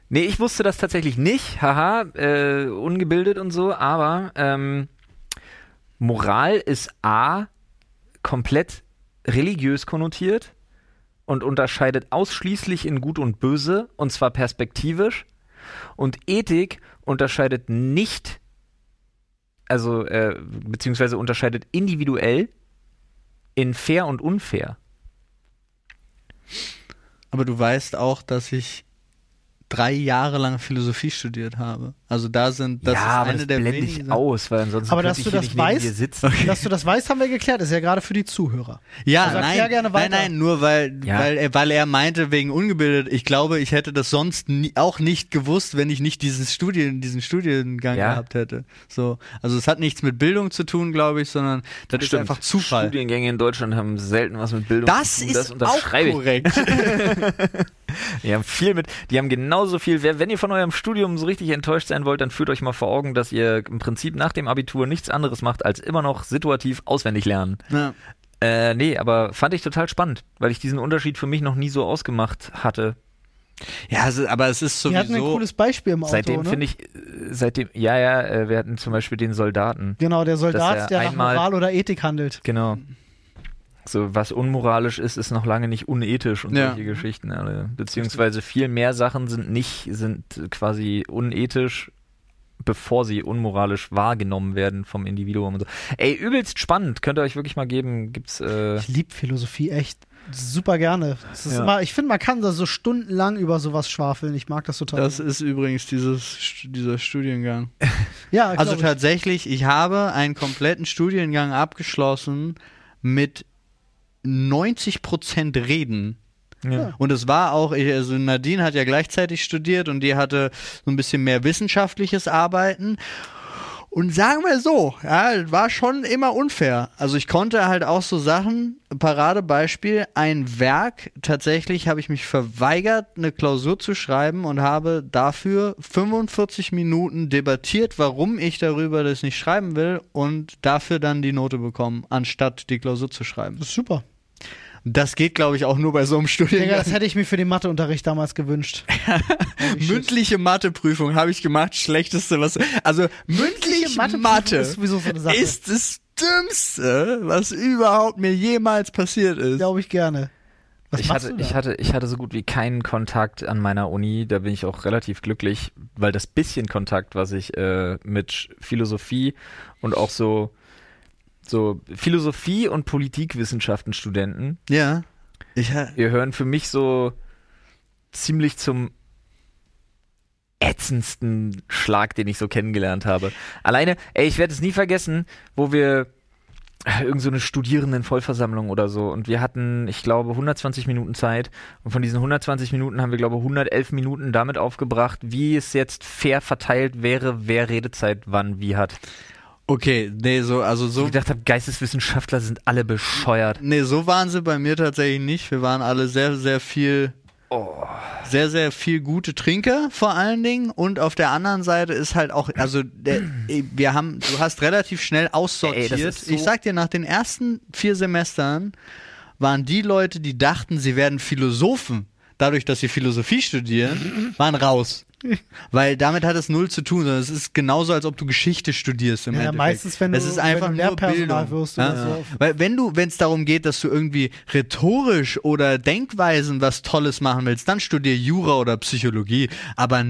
nee, ich wusste das tatsächlich nicht. Haha, äh, ungebildet und so, aber ähm, Moral ist A, komplett religiös konnotiert und unterscheidet ausschließlich in Gut und Böse, und zwar perspektivisch. Und Ethik unterscheidet nicht, also äh, beziehungsweise unterscheidet individuell in fair und unfair. Aber du weißt auch, dass ich drei Jahre lang Philosophie studiert habe. Also da sind, das ja, ist aber eine das der blende ich aus, weil ansonsten Aber dass ich du hier das weißt- sitzen. (laughs) Dass du das weißt, haben wir geklärt. Ist ja gerade für die Zuhörer. Ja, Also nein, gerne nein, weiter. nein, nur weil, Ja. weil, er, weil er meinte, wegen ungebildet, ich glaube, ich hätte das sonst nie, auch nicht gewusst, wenn ich nicht dieses Studien, diesen Studiengang Ja. gehabt hätte. So, also es hat nichts mit Bildung zu tun, glaube ich, sondern das ist einfach Zufall. Studiengänge in Deutschland haben selten was mit Bildung Das zu tun. ist auch unterschreibe ich. korrekt. (laughs) Die haben viel mit, die haben genauso viel. Wenn ihr von eurem Studium so richtig enttäuscht sein wollt, dann führt euch mal vor Augen, dass ihr im Prinzip nach dem Abitur nichts anderes macht, als immer noch situativ auswendig lernen. ja. Äh, nee, aber fand ich total spannend, weil ich diesen Unterschied für mich noch nie so ausgemacht hatte. ja, aber es ist Wir hatten ein sowieso. cooles Beispiel im Auto. seitdem ne? finde ich, äh, seitdem, ja, ja, äh, wir hatten zum Beispiel den Soldaten. Genau, der er Soldat, der nach Moral oder Ethik handelt. Genau. So, was unmoralisch ist, ist noch lange nicht unethisch und Ja. solche Geschichten. Alle. Beziehungsweise viel mehr Sachen sind nicht, sind quasi unethisch, bevor sie unmoralisch wahrgenommen werden vom Individuum und so. Ey, übelst spannend. Könnt ihr euch wirklich mal geben. Gibt's, äh, Ich liebe Philosophie echt super gerne. Ja. immer, ich finde, man kann da so stundenlang über sowas schwafeln. Ich mag das total. Das ist übrigens dieses, dieser Studiengang. (laughs) ja, Also glaub ich. tatsächlich, ich habe einen kompletten Studiengang abgeschlossen mit 90% Reden. ja. Und es war auch, also Nadine hat ja gleichzeitig studiert und die hatte so ein bisschen mehr wissenschaftliches Arbeiten. Und sagen wir so, ja, war schon immer unfair. Also ich konnte halt auch so Sachen, Paradebeispiel, ein Werk, tatsächlich habe ich mich verweigert, eine Klausur zu schreiben und habe dafür 45 Minuten debattiert, warum ich darüber das nicht schreiben will und dafür dann die Note bekommen, anstatt die Klausur zu schreiben. Das ist super. Das geht, glaube ich, auch nur bei so einem Digga, Studiengang. das hätte ich mir für den Matheunterricht damals gewünscht. (laughs) Mündliche Matheprüfung habe ich gemacht, schlechteste was. Also mündliche Matheprüfung Mathe ist so eine Sache. ist das Dümmste, was überhaupt mir jemals passiert ist. Glaube ich gerne. Was ich machst hatte, du da? ich, hatte, ich hatte so gut wie keinen Kontakt an meiner Uni. Da bin ich auch relativ glücklich, weil das bisschen Kontakt, was ich äh, mit Philosophie und auch so, so Philosophie und Politikwissenschaften-Studenten Ja. Ich, ha- gehören für mich so ziemlich zum ätzendsten Schlag, den ich so kennengelernt habe. Alleine, ey, ich werde es nie vergessen, wo wir äh, irgend so eine Studierendenvollversammlung oder so und wir hatten, ich glaube, 120 Minuten Zeit und von diesen 120 Minuten haben wir, glaube ich, 111 Minuten damit aufgebracht, wie es jetzt fair verteilt wäre, wer Redezeit wann wie hat. Okay, nee, so, also Ich so. gedacht habe, Geisteswissenschaftler sind alle bescheuert. Nee, so waren sie bei mir tatsächlich nicht. Wir waren alle sehr, sehr viel. Sehr, sehr viel gute Trinker vor allen Dingen. Und auf der anderen Seite ist halt auch, also der, wir haben, du hast relativ schnell aussortiert. Ey, so- ich sag dir, nach den ersten vier Semestern waren die Leute, die dachten, sie werden Philosophen, dadurch, dass sie Philosophie studieren, waren raus. Weil damit hat es null zu tun, sondern es ist genauso, als ob du Geschichte studierst im Ja, Endeffekt. meistens, wenn es du- ist einfach wenn du nur Lehrpersonal Bildung. wirst ja? so. Weil wenn du, wenn es darum geht, dass du irgendwie rhetorisch oder Denkweisen was Tolles machen willst, dann studier Jura oder Psychologie. Aber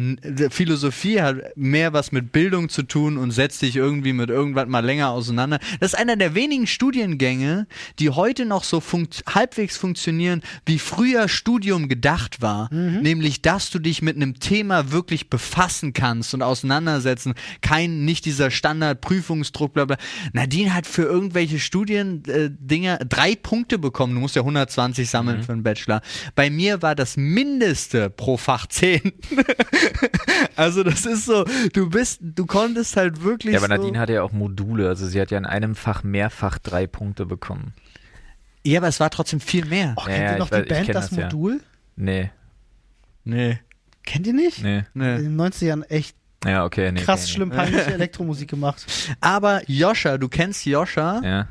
Philosophie hat mehr was mit Bildung zu tun und setzt dich irgendwie mit irgendwas mal länger auseinander. Das ist einer der wenigen Studiengänge, die heute noch so funkt halbwegs funktionieren, wie früher Studium gedacht war. Nämlich, dass du dich mit einem Thema wirklich befassen kannst und auseinandersetzen. Kein, nicht dieser Standardprüfungsdruck, bla bla. Nadine hat für irgendwelche Studiendinger äh, drei Punkte bekommen. Du musst ja 120 sammeln für einen Bachelor. Bei mir war das Mindeste pro Fach 10. (laughs) also das ist so, du bist, du konntest halt wirklich Ja, aber so Nadine hatte ja auch Module, also sie hat ja in einem Fach mehrfach drei Punkte bekommen. Ja, aber es war trotzdem viel mehr. Oh, Ja, kennt ja, ihr noch weiß- die Band Das das, ja. Modul? Nee, Nee, Kennt ihr nicht? nee. nee. In den 90ern echt Ja, okay, nee. krass nee, schlimm peinliche (laughs) Elektromusik gemacht. Aber Joscha, du kennst Joscha. Ja.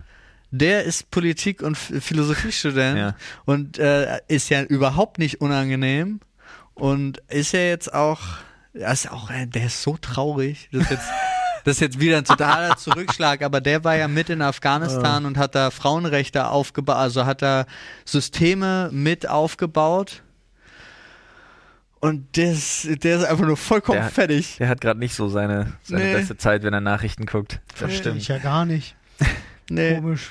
der ist Politik- und Ph- Philosophiestudent Ja. und äh, ist ja überhaupt nicht unangenehm und ist ja jetzt auch, er ist auch, äh, der ist so traurig. Das ist jetzt, (laughs) das ist jetzt wieder ein totaler Zurückschlag, aber der war ja mit in Afghanistan und hat da Frauenrechte aufgebaut, also hat da Systeme mit aufgebaut. Und der ist, der ist einfach nur vollkommen Der- fertig. Der hat gerade nicht so seine, seine Nee. beste Zeit, wenn er Nachrichten guckt. Das Ich stimmt. ja gar nicht. (laughs) Nee. Komisch.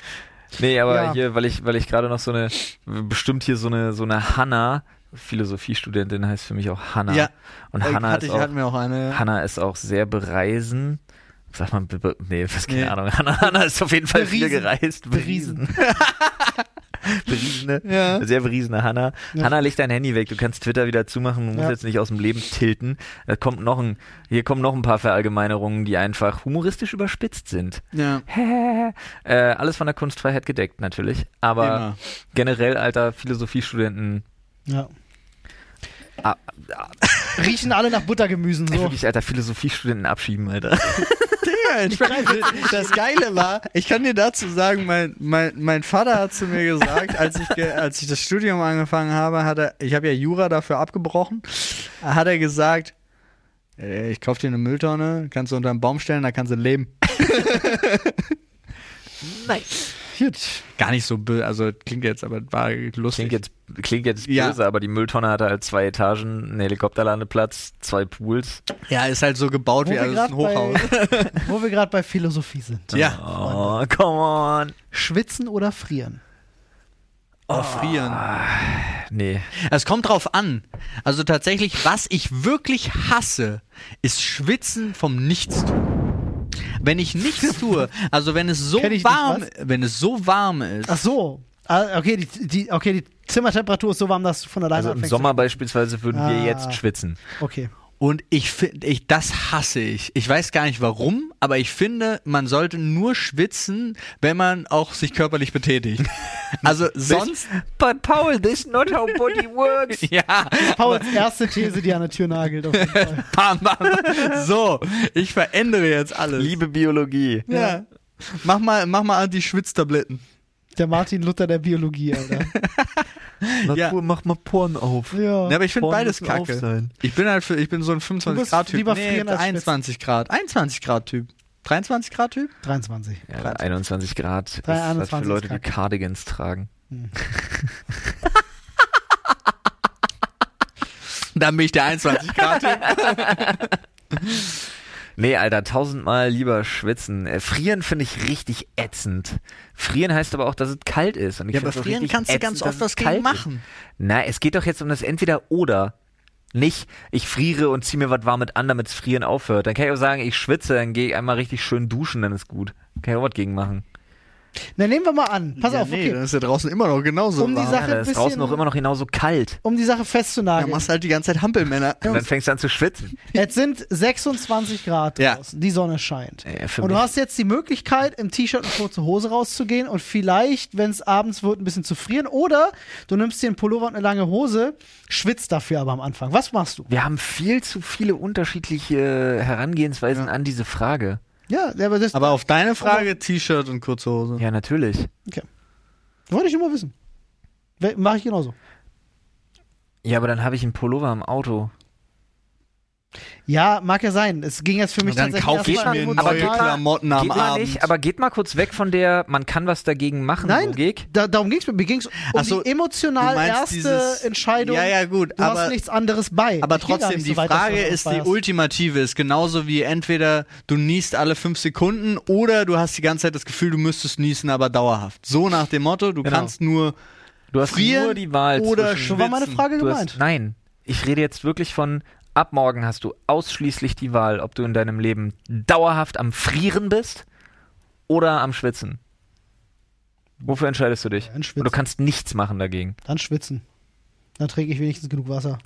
Nee, aber Ja. hier, weil ich, weil ich gerade noch so eine, bestimmt hier so eine, so eine Hanna, Philosophiestudentin heißt für mich auch Hanna. Ja. Und Äh, Hanna hatte ist ich, auch, hatten wir auch eine. Hanna ist auch sehr bereisen. Sag mal, nee, was, keine Nee. Ahnung. (laughs) Hanna, Hanna ist auf jeden Fall viel Beriesen. gereist. Beriesen. (laughs) Beriesene, Ja. sehr beriesene Hanna. Ja. Hanna, leg dein Handy weg. Du kannst Twitter wieder zumachen. Du musst Ja. jetzt nicht aus dem Leben tilten. Da kommt noch ein, hier kommen noch ein paar Verallgemeinerungen, die einfach humoristisch überspitzt sind. Ja. (laughs) äh, alles von der Kunstfreiheit gedeckt, natürlich. Aber Immer. generell, alter Philosophiestudenten, Ja. Ah, Riechen alle nach Buttergemüsen so. wirklich, alter, Philosophiestudenten abschieben, alter. Das Geile war, ich kann dir dazu sagen, mein, mein, mein Vater hat zu mir gesagt, als ich, ge, als ich das Studium angefangen habe, hat er, ich habe ja Jura dafür abgebrochen, hat er gesagt, "Ey, ich kauf dir eine Mülltonne, kannst du unter einen Baum stellen, da kannst du leben. Nice. Gut. Gar nicht so böse, also klingt jetzt, aber war lustig. Klingt jetzt, klingt jetzt Ja. böse, aber die Mülltonne hatte halt zwei Etagen, einen Helikopterlandeplatz, zwei Pools. ja, ist halt so gebaut Wo wie also gerade ein Hochhaus. bei, (laughs) wo wir grad bei Philosophie sind. Ja. Oh, come on. Schwitzen oder frieren? Oh, frieren. Nee. Es kommt drauf an. Also tatsächlich, was ich wirklich hasse, ist Schwitzen vom Nichtstun. Wenn ich nichts (laughs) tue, also wenn es so warm, wenn es so warm ist, Ach so. Ah, Okay, die, die, okay, die Zimmertemperatur ist so warm, dass du von alleine Also im Sommer beispielsweise würden wir Ah. jetzt schwitzen. Okay. Und ich finde, ich, das hasse ich. Ich weiß gar nicht warum, aber ich finde, man sollte nur schwitzen, wenn man auch sich körperlich betätigt. (laughs) Also sonst, But Paul, this not how body works. (laughs) ja, Pauls erste These, die an der Tür nagelt. Auf jeden Fall. (laughs) bam, bam. So, ich verändere jetzt alles. Liebe Biologie. Ja. Mach mal, mach mal Anti-Schwitztabletten. Der Martin Luther der Biologie, Alter. Natur, Ja. mach mal Porn auf. Ja. Ja, aber ich finde beides kacke. sein. Ich bin halt für, ich bin so ein Du 25 bist Grad Typ. lieber Nee, frieren als 21 Grad. 21 Grad Typ. 23 Grad Typ? 23. Ja, 21 Grad ist Drei, das für 21 Leute, die. Cardigans tragen. (laughs) Dann bin ich der 21 Grad Typ. (laughs) Nee, Alter, tausendmal lieber schwitzen. Äh, frieren finde ich richtig ätzend. Frieren heißt aber auch, dass es kalt ist. Und ich Ja, aber frieren kannst du ganz ätzend, oft was es gegen kalt ist. machen. Na, es geht doch jetzt um das Entweder-Oder. Nicht, ich friere und zieh mir was Warmes an, damit das Frieren aufhört. Dann kann ich auch sagen, ich schwitze, dann gehe ich einmal richtig schön duschen, dann ist gut. Kann ich auch was gegen machen. Na, nehmen wir mal an. Pass ja, auf, nee, okay. dann ist ja draußen immer noch genauso Um die warm. Sache- Ja, ein da ist bisschen- draußen auch immer noch genauso kalt. Um die Sache Ja, festzunageln. machst halt die ganze Zeit Hampelmänner. (laughs) Und dann fängst du an zu schwitzen. es sind 26 Grad Ja. draußen. Die Sonne scheint. Und du hast jetzt die Möglichkeit, im T-Shirt und kurze Hose rauszugehen und vielleicht, wenn es abends wird, ein bisschen zu frieren. Oder du nimmst dir einen Pullover und eine lange Hose, schwitzt dafür aber am Anfang. Was machst du? Wir haben viel zu viele unterschiedliche Herangehensweisen an diese Frage. Ja, aber das Aber auf deine Frage T-Shirt und kurze Hose. Ja, natürlich. wollte ich nur mal wissen. Mache ich genauso. Ja, aber dann habe ich einen Pullover im Auto. Ja, mag ja sein. Es ging jetzt für mich dann tatsächlich kaufe ich mir emotional- neue geht mal- Klamotten am Abend. nicht, aber geht mal kurz weg von der, man kann was dagegen machen, Nein, Logik. da, darum ging es mir. Mir ging es um Ach so, die emotional erste dieses- Entscheidung. Ja, ja, gut, Du aber- hast nichts anderes bei. Aber Ich trotzdem, nicht die so weit, Frage ist die hast. ultimative. Ist genauso wie entweder du niest alle fünf Sekunden oder du hast die ganze Zeit das Gefühl, du müsstest niesen, aber dauerhaft. So nach dem Motto, du Genau. kannst nur Du hast Frieren nur die Wahl oder zwischen, So war meine schwitzen. Frage gemeint. hast, Nein, ich rede jetzt wirklich von, ab morgen hast du ausschließlich die Wahl, ob du in deinem Leben dauerhaft am Frieren bist oder am Schwitzen. Wofür entscheidest du dich? Dann Und schwitzen. du kannst nichts machen dagegen. Dann schwitzen. Dann trinke ich wenigstens genug Wasser.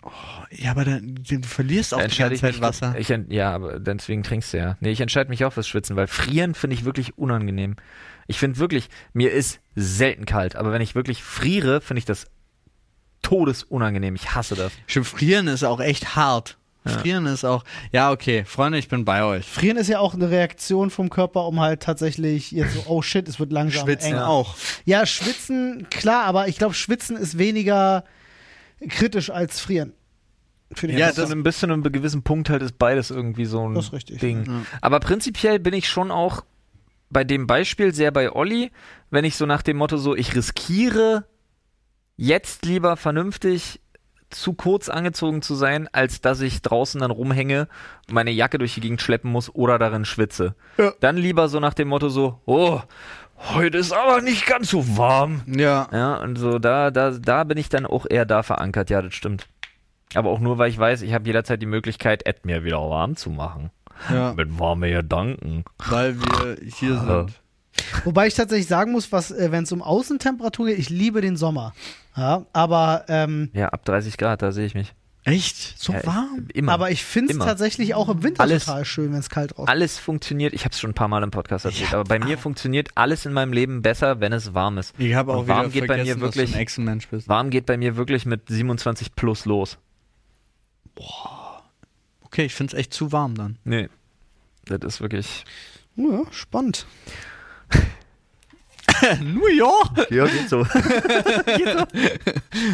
Ja, aber dann, du verlierst auch die entscheide ganze ich Zeit mich, Wasser. Ich, ja, aber deswegen trinkst du ja. Nee, ich entscheide mich auch fürs Schwitzen, weil Frieren finde ich wirklich unangenehm. Ich finde wirklich, mir ist selten kalt, aber wenn ich wirklich friere, finde ich das todesunangenehm. Ich hasse das. Stimmt, Frieren ist auch echt hart. Frieren ist auch, ja, okay, Freunde, ich bin bei euch. Frieren ist ja auch eine Reaktion vom Körper, um halt tatsächlich jetzt so, oh shit, es wird langsam Schwitzen eng. auch. Ja, schwitzen, klar, aber ich glaube, schwitzen ist weniger kritisch als frieren. Ja, Körper. bis, zu einem, bis zu einem gewissen Punkt halt ist beides irgendwie so ein Das ist richtig. Ding. Aber prinzipiell bin ich schon auch bei dem Beispiel sehr bei Olli, wenn ich so nach dem Motto so, ich riskiere jetzt lieber vernünftig zu kurz angezogen zu sein, als dass ich draußen dann rumhänge, meine Jacke durch die Gegend schleppen muss oder darin schwitze. Ja. Dann lieber so nach dem Motto so, oh, heute ist aber nicht ganz so warm. Ja. Ja, und so da, da, da bin ich dann auch eher da verankert, ja, das stimmt. Aber auch nur, weil ich weiß, ich habe jederzeit die Möglichkeit, es mir wieder warm zu machen. ja, Mit warmen Gedanken. weil wir hier Ja. sind. Wobei ich tatsächlich sagen muss, was, äh, wenn es um Außentemperatur geht, ich liebe den Sommer. Ja, aber, ähm, Ja, ab 30 Grad, da sehe ich mich. Echt? So ja, warm? Immer. aber ich finde es tatsächlich auch im Winter Alles- total schön, wenn es kalt draußen ist. alles funktioniert, ich habe es schon ein paar Mal im Podcast erzählt, aber bei mir funktioniert alles in meinem Leben besser, wenn es warm ist. Ich habe auch Und warm wieder geht bei mir dass du wirklich- ein Echsenmensch bist. Warm geht bei mir wirklich mit 27 plus los. Okay, ich finde es echt zu warm dann. Nee. Das ist wirklich. Ja, spannend. (laughs) New York! Ja, geht so. (laughs)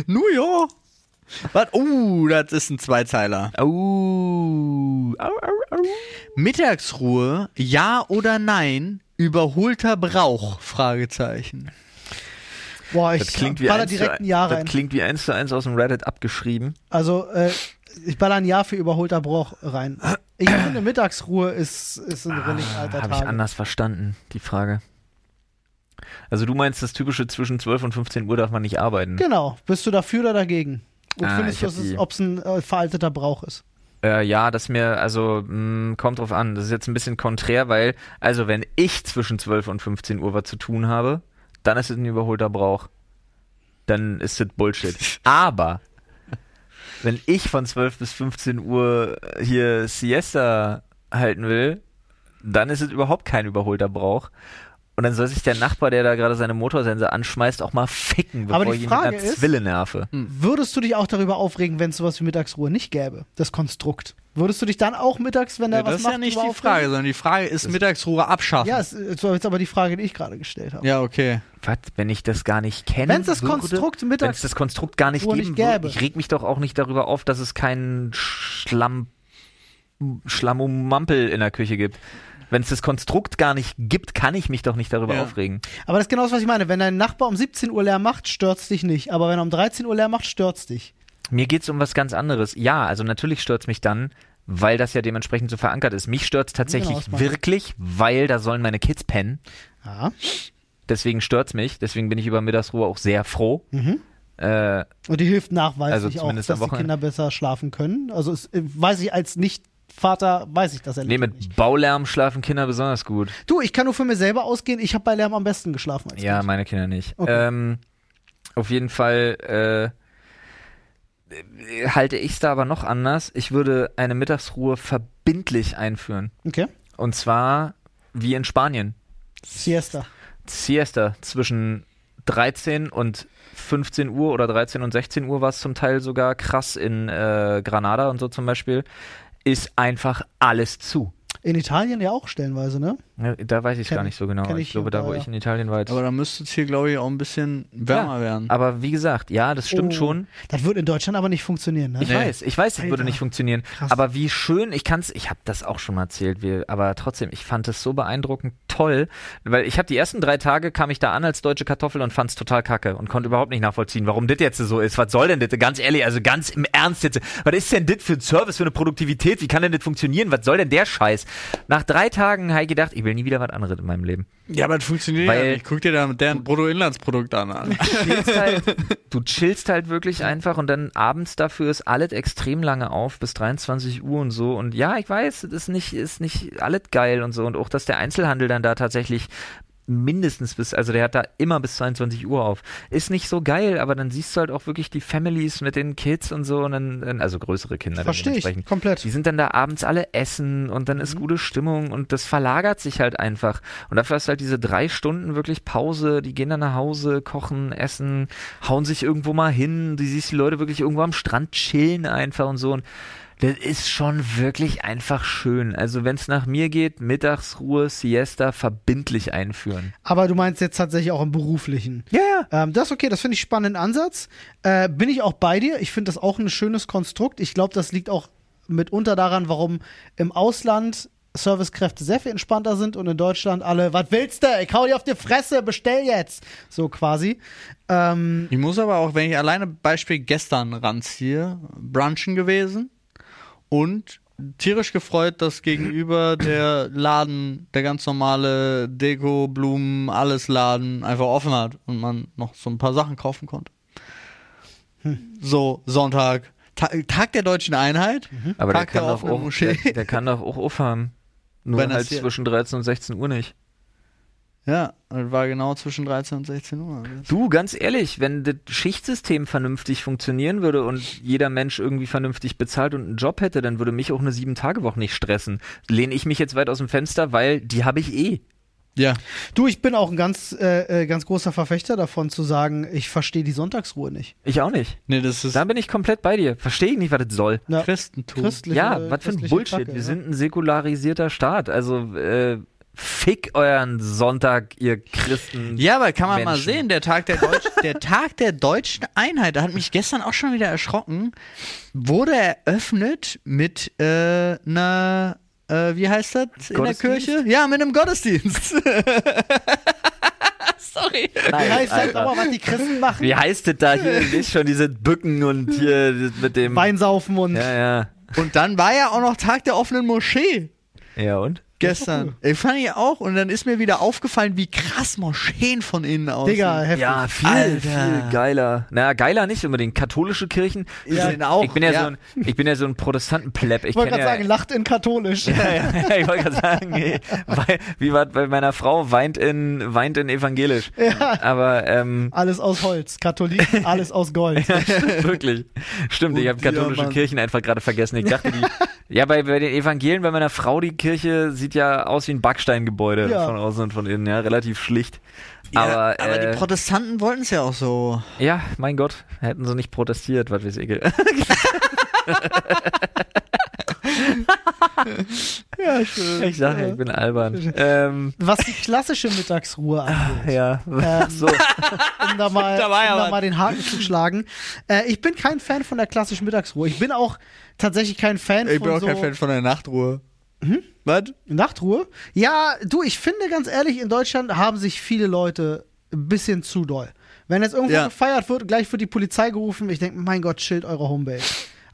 New York! Was? Uh, das ist ein Zweizeiler. Au. Au, au, au. Mittagsruhe, ja oder nein? Überholter Brauch? Fragezeichen. Boah, ich Das klingt wie baller eins zu direkt ein Jahr Das rein. klingt wie eins zu eins aus dem Reddit abgeschrieben. Also, äh, ich baller ein Jahr für überholter Bruch rein. Ich finde, Mittagsruhe ist, ist ein Relikt alter Habe Ah, ich Tage. anders verstanden, die Frage. Also du meinst, das typische zwischen 12 und 15 Uhr darf man nicht arbeiten. Genau. Bist du dafür oder dagegen? Und Ah, findest ich du, ob es ein äh, veralteter Brauch ist? Äh, ja, das mir, also, mh, kommt drauf an. Das ist jetzt ein bisschen konträr, weil, also, wenn ich zwischen 12 und 15 Uhr was zu tun habe, dann ist es ein überholter Brauch. Dann ist es Bullshit. (laughs) Aber, wenn ich von 12 bis 15 Uhr hier Siesta halten will, dann ist es überhaupt kein überholter Brauch. Und dann soll sich der Nachbar, der da gerade seine Motorsense anschmeißt, auch mal ficken, bevor Aber ich ihn mit einer ist- Zwille nerve. Würdest du dich auch darüber aufregen, wenn es sowas wie Mittagsruhe nicht gäbe? Das Konstrukt. Würdest du dich dann auch mittags, wenn der Ja, was das ist macht, ja nicht die? Frage, sondern die Frage ist Mittagsruhe abschaffen. Ja, es ist jetzt aber die Frage, die ich gerade gestellt habe. Ja, okay. Was, wenn ich das gar nicht kenne? Wenn's das würde? Konstrukt Wenn mittags es das Konstrukt gar nicht geben nicht würde, gäbe. ich reg mich doch auch nicht darüber auf, dass es keinen Schlamm, Schlammumampel in der Küche gibt. Wenn es das Konstrukt gar nicht gibt, kann ich mich doch nicht darüber Ja. aufregen. Aber das ist genau das, was ich meine. Wenn dein Nachbar um 17 Uhr Lärm macht, stört's dich nicht. Aber wenn er um 13 Uhr Lärm macht, stört's dich. Mir geht's um was ganz anderes. Ja, also natürlich stört's mich dann, weil das ja dementsprechend so verankert ist. Mich stört's tatsächlich Genau, das meine ich. wirklich, weil da sollen meine Kids pennen. Ja. Deswegen stört's mich. Deswegen bin ich über Mittagsruhe auch sehr froh. Mhm. Äh, Und die hilft nachweislich Also auch, dass die. Kinder besser schlafen können. Also es, äh, weiß ich als Nicht-Vater, weiß ich das ja nee, nicht. mit Baulärm schlafen Kinder besonders gut. Du, ich kann nur für mir selber ausgehen. Ich habe bei Lärm am besten geschlafen als Ja, Kind. meine Kinder nicht. Okay. Ähm, auf jeden Fall äh, halte ich es da aber noch anders. Ich würde eine Mittagsruhe verbindlich einführen. Okay. Und zwar wie in Spanien. Siesta. Siesta zwischen 13 und 15 Uhr oder 13 und 16 Uhr war es zum Teil sogar krass in äh, Granada und so zum Beispiel, ist einfach alles zu. In Italien ja auch stellenweise, ne? Ja, da weiß ich Kenn gar ich- nicht so genau. Ich, ich glaube, da wo ja. ich in Italien war. Aber da müsste es hier, glaube ich, auch ein bisschen wärmer werden. aber wie gesagt, ja, das stimmt Oh, schon. Das wird in Deutschland aber nicht funktionieren, ne? Ich Nee. weiß, ich weiß, es würde nicht funktionieren. Krass. Aber wie schön, ich kann's, ich habe das auch schon mal erzählt, wie, aber trotzdem, ich fand es so beeindruckend toll, weil ich habe die ersten drei Tage kam ich da an als deutsche Kartoffel und fand's total kacke und konnte überhaupt nicht nachvollziehen, warum das jetzt so ist. Was soll denn das? Ganz ehrlich, also ganz im Ernst jetzt. Was ist denn das für ein Service, für eine Produktivität? Wie kann denn das funktionieren? Was soll denn der Scheiß? Nach drei Tagen habe ich gedacht, ich will nie wieder was anderes in meinem Leben. Ja, aber das funktioniert Weil- ja nicht. Guck dir da mit deren Bruttoinlandsprodukt an. Alter. chillst halt, du chillst halt wirklich einfach und dann abends dafür ist alles extrem lange auf, bis 23 Uhr und so. Und ja, ich weiß, es ist nicht, ist nicht alles geil und so. Und auch, dass der Einzelhandel dann da tatsächlich mindestens bis, also der hat da immer bis 22 Uhr auf. Ist nicht so geil, aber dann siehst du halt auch wirklich die Families mit den Kids und so und dann, also größere Kinder. Verstehe ich komplett. Die sind dann da abends alle essen und dann Mhm. ist gute Stimmung und das verlagert sich halt einfach. Und dafür hast du halt diese drei Stunden wirklich Pause, die gehen dann nach Hause, kochen, essen, hauen sich irgendwo mal hin, du siehst die Leute wirklich irgendwo am Strand chillen einfach und so und das ist schon wirklich einfach schön. Also wenn es nach mir geht, Mittagsruhe, Siesta verbindlich einführen. Aber du meinst jetzt tatsächlich auch im Beruflichen. Ja, ja. Ähm, das ist okay, das finde ich spannenden Ansatz. Äh, bin ich auch bei dir. Ich finde das auch ein schönes Konstrukt. Ich glaube, das liegt auch mitunter daran, warum im Ausland Servicekräfte sehr viel entspannter sind und in Deutschland alle, was willst du? Ich hau dir auf die Fresse, bestell jetzt. So quasi. Ähm, Ich muss aber auch, wenn ich alleine Beispiel gestern ranziehe, brunchen gewesen und tierisch gefreut, dass gegenüber der Laden, der ganz normale Deko, Blumen, alles Laden einfach offen hat und man noch so ein paar Sachen kaufen konnte. So, Sonntag, Ta Tag der deutschen Einheit. Aber der Tag der kann, doch offenen auch, Moschee. der, der kann doch auch aufhaben. (laughs) Nur Wenn halt zwischen 13 und 16 Uhr nicht. Ja, das war genau zwischen 13 und 16 Uhr. Du, ganz ehrlich, wenn das Schichtsystem vernünftig funktionieren würde und jeder Mensch irgendwie vernünftig bezahlt und einen Job hätte, dann würde mich auch eine Sieben-Tage-Woche nicht stressen. Lehne ich mich jetzt weit aus dem Fenster, weil die habe ich eh. Ja, du, ich bin auch ein ganz, äh, äh, ganz großer Verfechter davon zu sagen, ich verstehe die Sonntagsruhe nicht. Ich auch nicht. nee, das ist Da bin ich komplett bei dir. Verstehe ich nicht, was das soll. Ja, Christentum. christliche, ja, was für ein Bullshit. Kacke, Wir ja. sind ein säkularisierter Staat. Also, äh, fick euren Sonntag, ihr Christen. Ja, aber kann man mal Menschen. sehen, der Tag der, Deutsch, (laughs) der Tag der deutschen Einheit, da hat mich gestern auch schon wieder erschrocken, wurde eröffnet mit äh, einer, äh, wie heißt das in der? Kirche? Ja, mit einem Gottesdienst. (laughs) Sorry. Wie heißt das Alter. aber, was die Christen machen? Wie heißt das da hier? (laughs) Ist schon diese Bücken und hier das mit dem. Weinsaufen und Ja, ja. Und dann war ja auch noch Tag der offenen Moschee. Ja, und? Gestern. (laughs) Ich fand ich auch. Und dann ist mir wieder aufgefallen, wie krass Moscheen von innen aussehen. Digga, heftig. Ja, viel, Alter. viel geiler. Naja, geiler nicht unbedingt. Katholische Kirchen. Ja, sind auch, ich bin ja, ja. So ein, ich bin ja so ein Protestantenplepp. Ich Ich wollte gerade ja, sagen, lacht in katholisch. (laughs) ja, ja, (laughs) ich wollte gerade sagen, ey, weil, wie war bei meiner Frau weint in weint in evangelisch. Ja. Aber ähm, Alles aus Holz. Katholiken, alles aus Gold. wirklich. Stimmt, ich habe Und katholische. Kirchen einfach gerade vergessen. Ich dachte, die Ja, bei, bei den Evangelien, bei meiner Frau, die Kirche sieht ja aus wie ein Backsteingebäude Ja. von außen und von innen, ja, relativ schlicht. Ja, aber aber äh, die Protestanten wollten es ja auch so. ja, mein Gott, hätten sie nicht protestiert, was weiß ich. (laughs) ja, schön. Ich sage, ich bin albern. Ähm, Was die klassische Mittagsruhe angeht. ja, Ähm, so. (laughs) um da mal, Da war ja um da mal den Haken zu schlagen. Äh, ich bin kein Fan von der klassischen Mittagsruhe. Ich bin auch tatsächlich kein Fan Ich von bin auch so kein Fan von der Nachtruhe. Was? Nachtruhe. Ja, du, ich finde ganz ehrlich, in Deutschland haben sich viele Leute ein bisschen zu doll. Wenn jetzt irgendwo Ja. gefeiert wird, gleich wird die Polizei gerufen. Ich denke, mein Gott, chillt eure Homebase.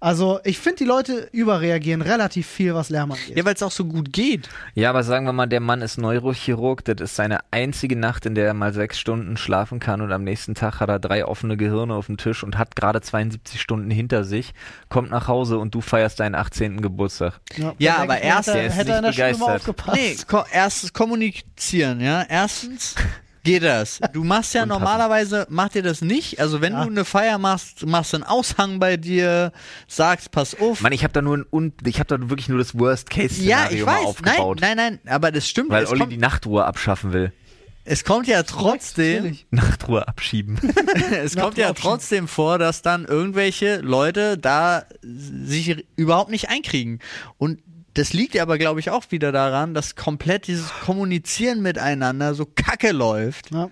Also, ich finde, die Leute überreagieren relativ viel, was Lärm angeht. Ja, weil es auch so gut geht. Ja, aber sagen wir mal, der Mann ist Neurochirurg. Das ist seine einzige Nacht, in der er mal sechs Stunden schlafen kann und am nächsten Tag hat er drei offene Gehirne auf dem Tisch und hat gerade 72 Stunden hinter sich, kommt nach Hause und du feierst deinen 18. Geburtstag. Ja, da aber erst- hätte, der ist hätte er in der nicht Schule mal begeistert. aufgepasst. Nee, ko erstes kommunizieren, ja. Erstens (laughs) geht das. Du machst ja (laughs) normalerweise, macht ihr das nicht. Also wenn Ja. du eine Feier machst, machst du einen Aushang bei dir, sagst, pass auf. Mann, ich habe da nur ein Un ich habe da wirklich nur das Worst-Case-Szenario ja, ich weiß. Nein, aufgebaut. nein, nein, aber das stimmt. Weil Olli kommt, die Nachtruhe abschaffen will. es kommt ja trotzdem. (laughs) Nachtruhe abschieben. (laughs) es kommt ja trotzdem vor, dass dann irgendwelche Leute da sich überhaupt nicht einkriegen. Und das liegt ja aber, glaube ich, auch wieder daran, dass komplett dieses Kommunizieren miteinander so kacke läuft. Ja.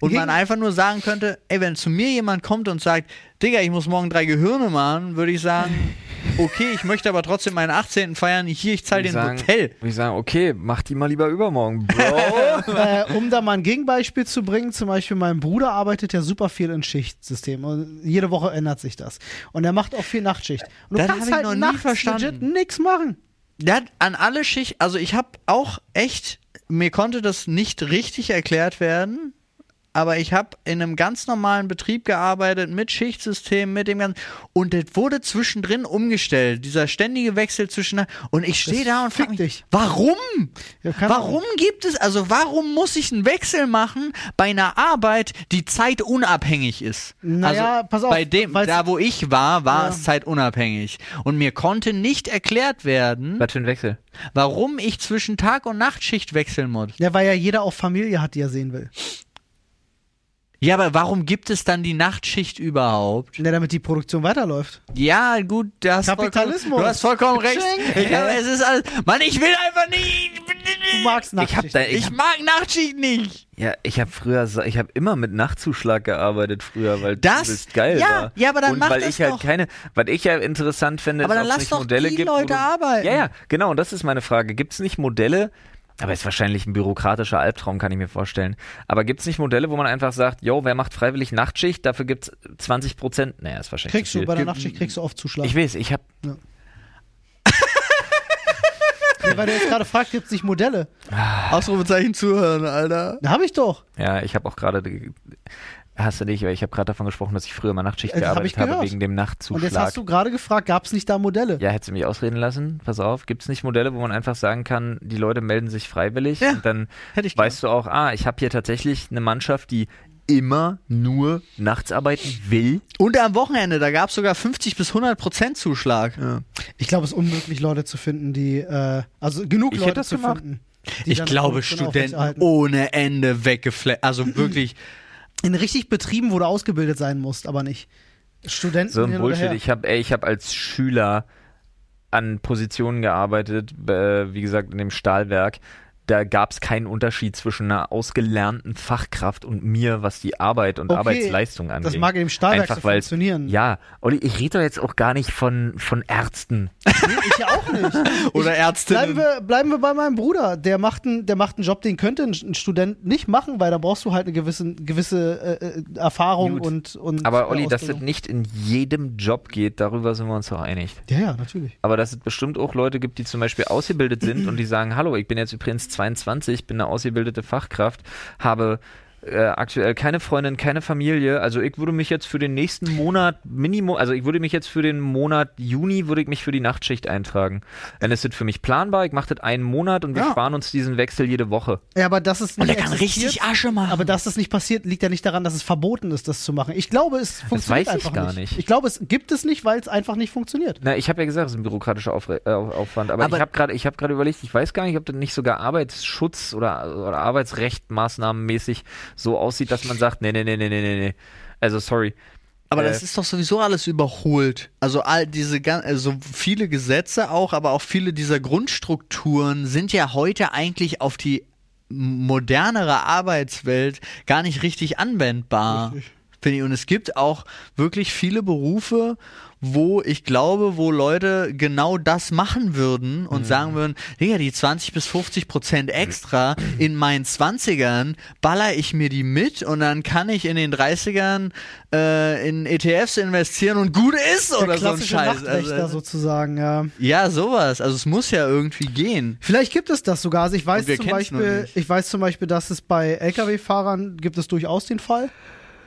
Und man einfach nur sagen könnte, ey, wenn zu mir jemand kommt und sagt, Digga, ich muss morgen drei Gehirne machen, würde ich sagen, (laughs) okay, ich möchte aber trotzdem meinen 18. feiern, hier, ich zahle dir ein sagen, Hotel. Würde ich sagen, okay, mach die mal lieber übermorgen, (laughs) Bro. äh, um da mal ein Gegenbeispiel zu bringen, zum Beispiel mein Bruder arbeitet ja super viel in Schichtsystem und jede Woche ändert sich das. Und er macht auch viel Nachtschicht. Und du Das kannst hab ich halt noch nie nachts verstanden. legit nix machen. Ja, an alle Schicht, also ich habe auch echt, mir konnte das nicht richtig erklärt werden, aber ich habe in einem ganz normalen Betrieb gearbeitet mit Schichtsystem, mit dem ganzen und das wurde zwischendrin umgestellt, dieser ständige Wechsel zwischen und ich stehe da und frage mich, dich. warum? Ja, Warum gibt es, also warum muss ich einen Wechsel machen bei einer Arbeit, die zeitunabhängig ist? Naja, also pass auf, Bei dem, da wo ich war, war Ja. es zeitunabhängig. Und mir konnte nicht erklärt werden, Was für ein Wechsel. warum ich zwischen Tag- und Nachtschicht wechseln muss. Ja, weil ja jeder auch Familie hat, die er sehen will. Ja, aber warum gibt es dann die Nachtschicht überhaupt? Ja, damit die Produktion weiterläuft. Ja, gut, du hast Kapitalismus. Vollkommen, du hast vollkommen recht. Geschenk. Ja, aber es ist alles. Mann, ich will einfach nicht. Du magst Ich hab Nachtschicht. da, ich Ich hab, mag Nachtschicht nicht. ja, ich habe früher, ich habe immer mit Nachtzuschlag gearbeitet früher, weil Das? das geil Ja, war. ja, aber dann und mach weil das ich halt doch. keine, weil ich ja interessant finde, Aber ist, dann ob es lass nicht doch Modelle die gibt, wo Leute du, arbeiten. Ja, ja, genau. Und das ist meine Frage. Gibt es nicht Modelle? Aber ist wahrscheinlich ein bürokratischer Albtraum, kann ich mir vorstellen. Aber gibt es nicht Modelle, wo man einfach sagt, yo, wer macht freiwillig Nachtschicht, dafür gibt's 20 Prozent? Naja, ist wahrscheinlich Kriegst du, bei der Nachtschicht kriegst du oft Zuschlag. Ich weiß, ich habe (laughs) Ja, weil du jetzt gerade fragst, gibt es nicht Modelle? Ausrufezeichen zuhören, Alter. Da habe ich doch. Ja, ich habe auch gerade, hast du nicht, weil ich habe gerade davon gesprochen, dass ich früher mal Nachtschicht Äh, hab gearbeitet ich habe wegen dem Und Nachtzuschlag. jetzt hast du gerade gefragt, gab es nicht da Modelle? ja, hättest du mich ausreden lassen? Pass auf, gibt es nicht Modelle, wo man einfach sagen kann, die Leute melden sich freiwillig Ja, und dann hätte ich weißt du auch, ah, ich habe hier tatsächlich eine Mannschaft, die immer nur nachts arbeiten will. Und am Wochenende, da gab es sogar 50 bis 100 Prozent Zuschlag. Ich glaube, es ist unmöglich, Leute zu finden, die, äh, also genug Ich Leute zu gemacht. finden. Ich glaube, Studenten ohne Ende weggeflasht. Also wirklich. (clears throat) In richtig Betrieben, wo du ausgebildet sein musst, aber nicht. Studenten So ein Bullshit. Ich habe, habe als Schüler an Positionen gearbeitet, äh, wie gesagt, in dem Stahlwerk. Da gab es keinen Unterschied zwischen einer ausgelernten Fachkraft und mir, was die Arbeit und Okay, Arbeitsleistung angeht. Das mag dem Stahlwerk Einfach so funktionieren. Ja, Olli, ich rede doch jetzt auch gar nicht von, von Ärzten. Nee, ich auch nicht. (laughs) Oder Ärztinnen. Bleiben wir, bleiben wir bei meinem Bruder. Der macht, einen, der macht einen Job, den könnte ein, ein Student nicht machen, weil da brauchst du halt eine gewisse, gewisse äh, äh, Erfahrung Gut. und, und Aber Olli, dass es Ausbildung. nicht in jedem Job geht, darüber sind wir uns doch einig. Ja, ja, natürlich. Aber dass es bestimmt auch Leute gibt, die zum Beispiel ausgebildet sind und die sagen, hallo, ich bin jetzt übrigens 22, bin eine ausgebildete Fachkraft, habe äh, aktuell keine Freundin, keine Familie. Also ich würde mich jetzt für den nächsten Monat Minimum, also ich würde mich jetzt für den Monat Juni, würde ich mich für die Nachtschicht eintragen. Dann ist das für mich planbar, ich mache das einen Monat und wir Ja. sparen uns diesen Wechsel jede Woche. Ja, aber das ist nicht existiert, Asche machen. Aber dass das nicht passiert, liegt ja nicht daran, dass es verboten ist, das zu machen. Ich glaube, es funktioniert weiß ich einfach gar nicht. nicht. Ich glaube, es gibt es nicht, weil es einfach nicht funktioniert. Na, ich habe ja gesagt, es ist ein bürokratischer Aufre äh, Aufwand. Aber, Aber- ich habe gerade, ich habe gerade überlegt, ich weiß gar nicht, ob das nicht sogar Arbeitsschutz oder, oder Arbeitsrechtmaßnahmenmäßig so aussieht, dass man sagt, nee, nee, nee, nee, nee, nee, nee. Also sorry. Aber Äh, das ist doch sowieso alles überholt. Also all diese gan- also viele Gesetze auch, aber auch viele dieser Grundstrukturen sind ja heute eigentlich auf die modernere Arbeitswelt gar nicht richtig anwendbar. Finde ich. Und es gibt auch wirklich viele Berufe, wo ich glaube, wo Leute genau das machen würden und sagen würden, Digga, die 20 bis 50 Prozent extra in meinen 20ern baller ich mir die mit und dann kann ich in den 30ern äh, in ETFs investieren und gut ist Der oder so ein Scheiß. Also, sozusagen, ja. ja, sowas. Also es muss ja irgendwie gehen. Vielleicht gibt es das sogar. Also ich weiß zum Beispiel, ich weiß zum Beispiel, dass es bei LKW-Fahrern gibt es durchaus den Fall,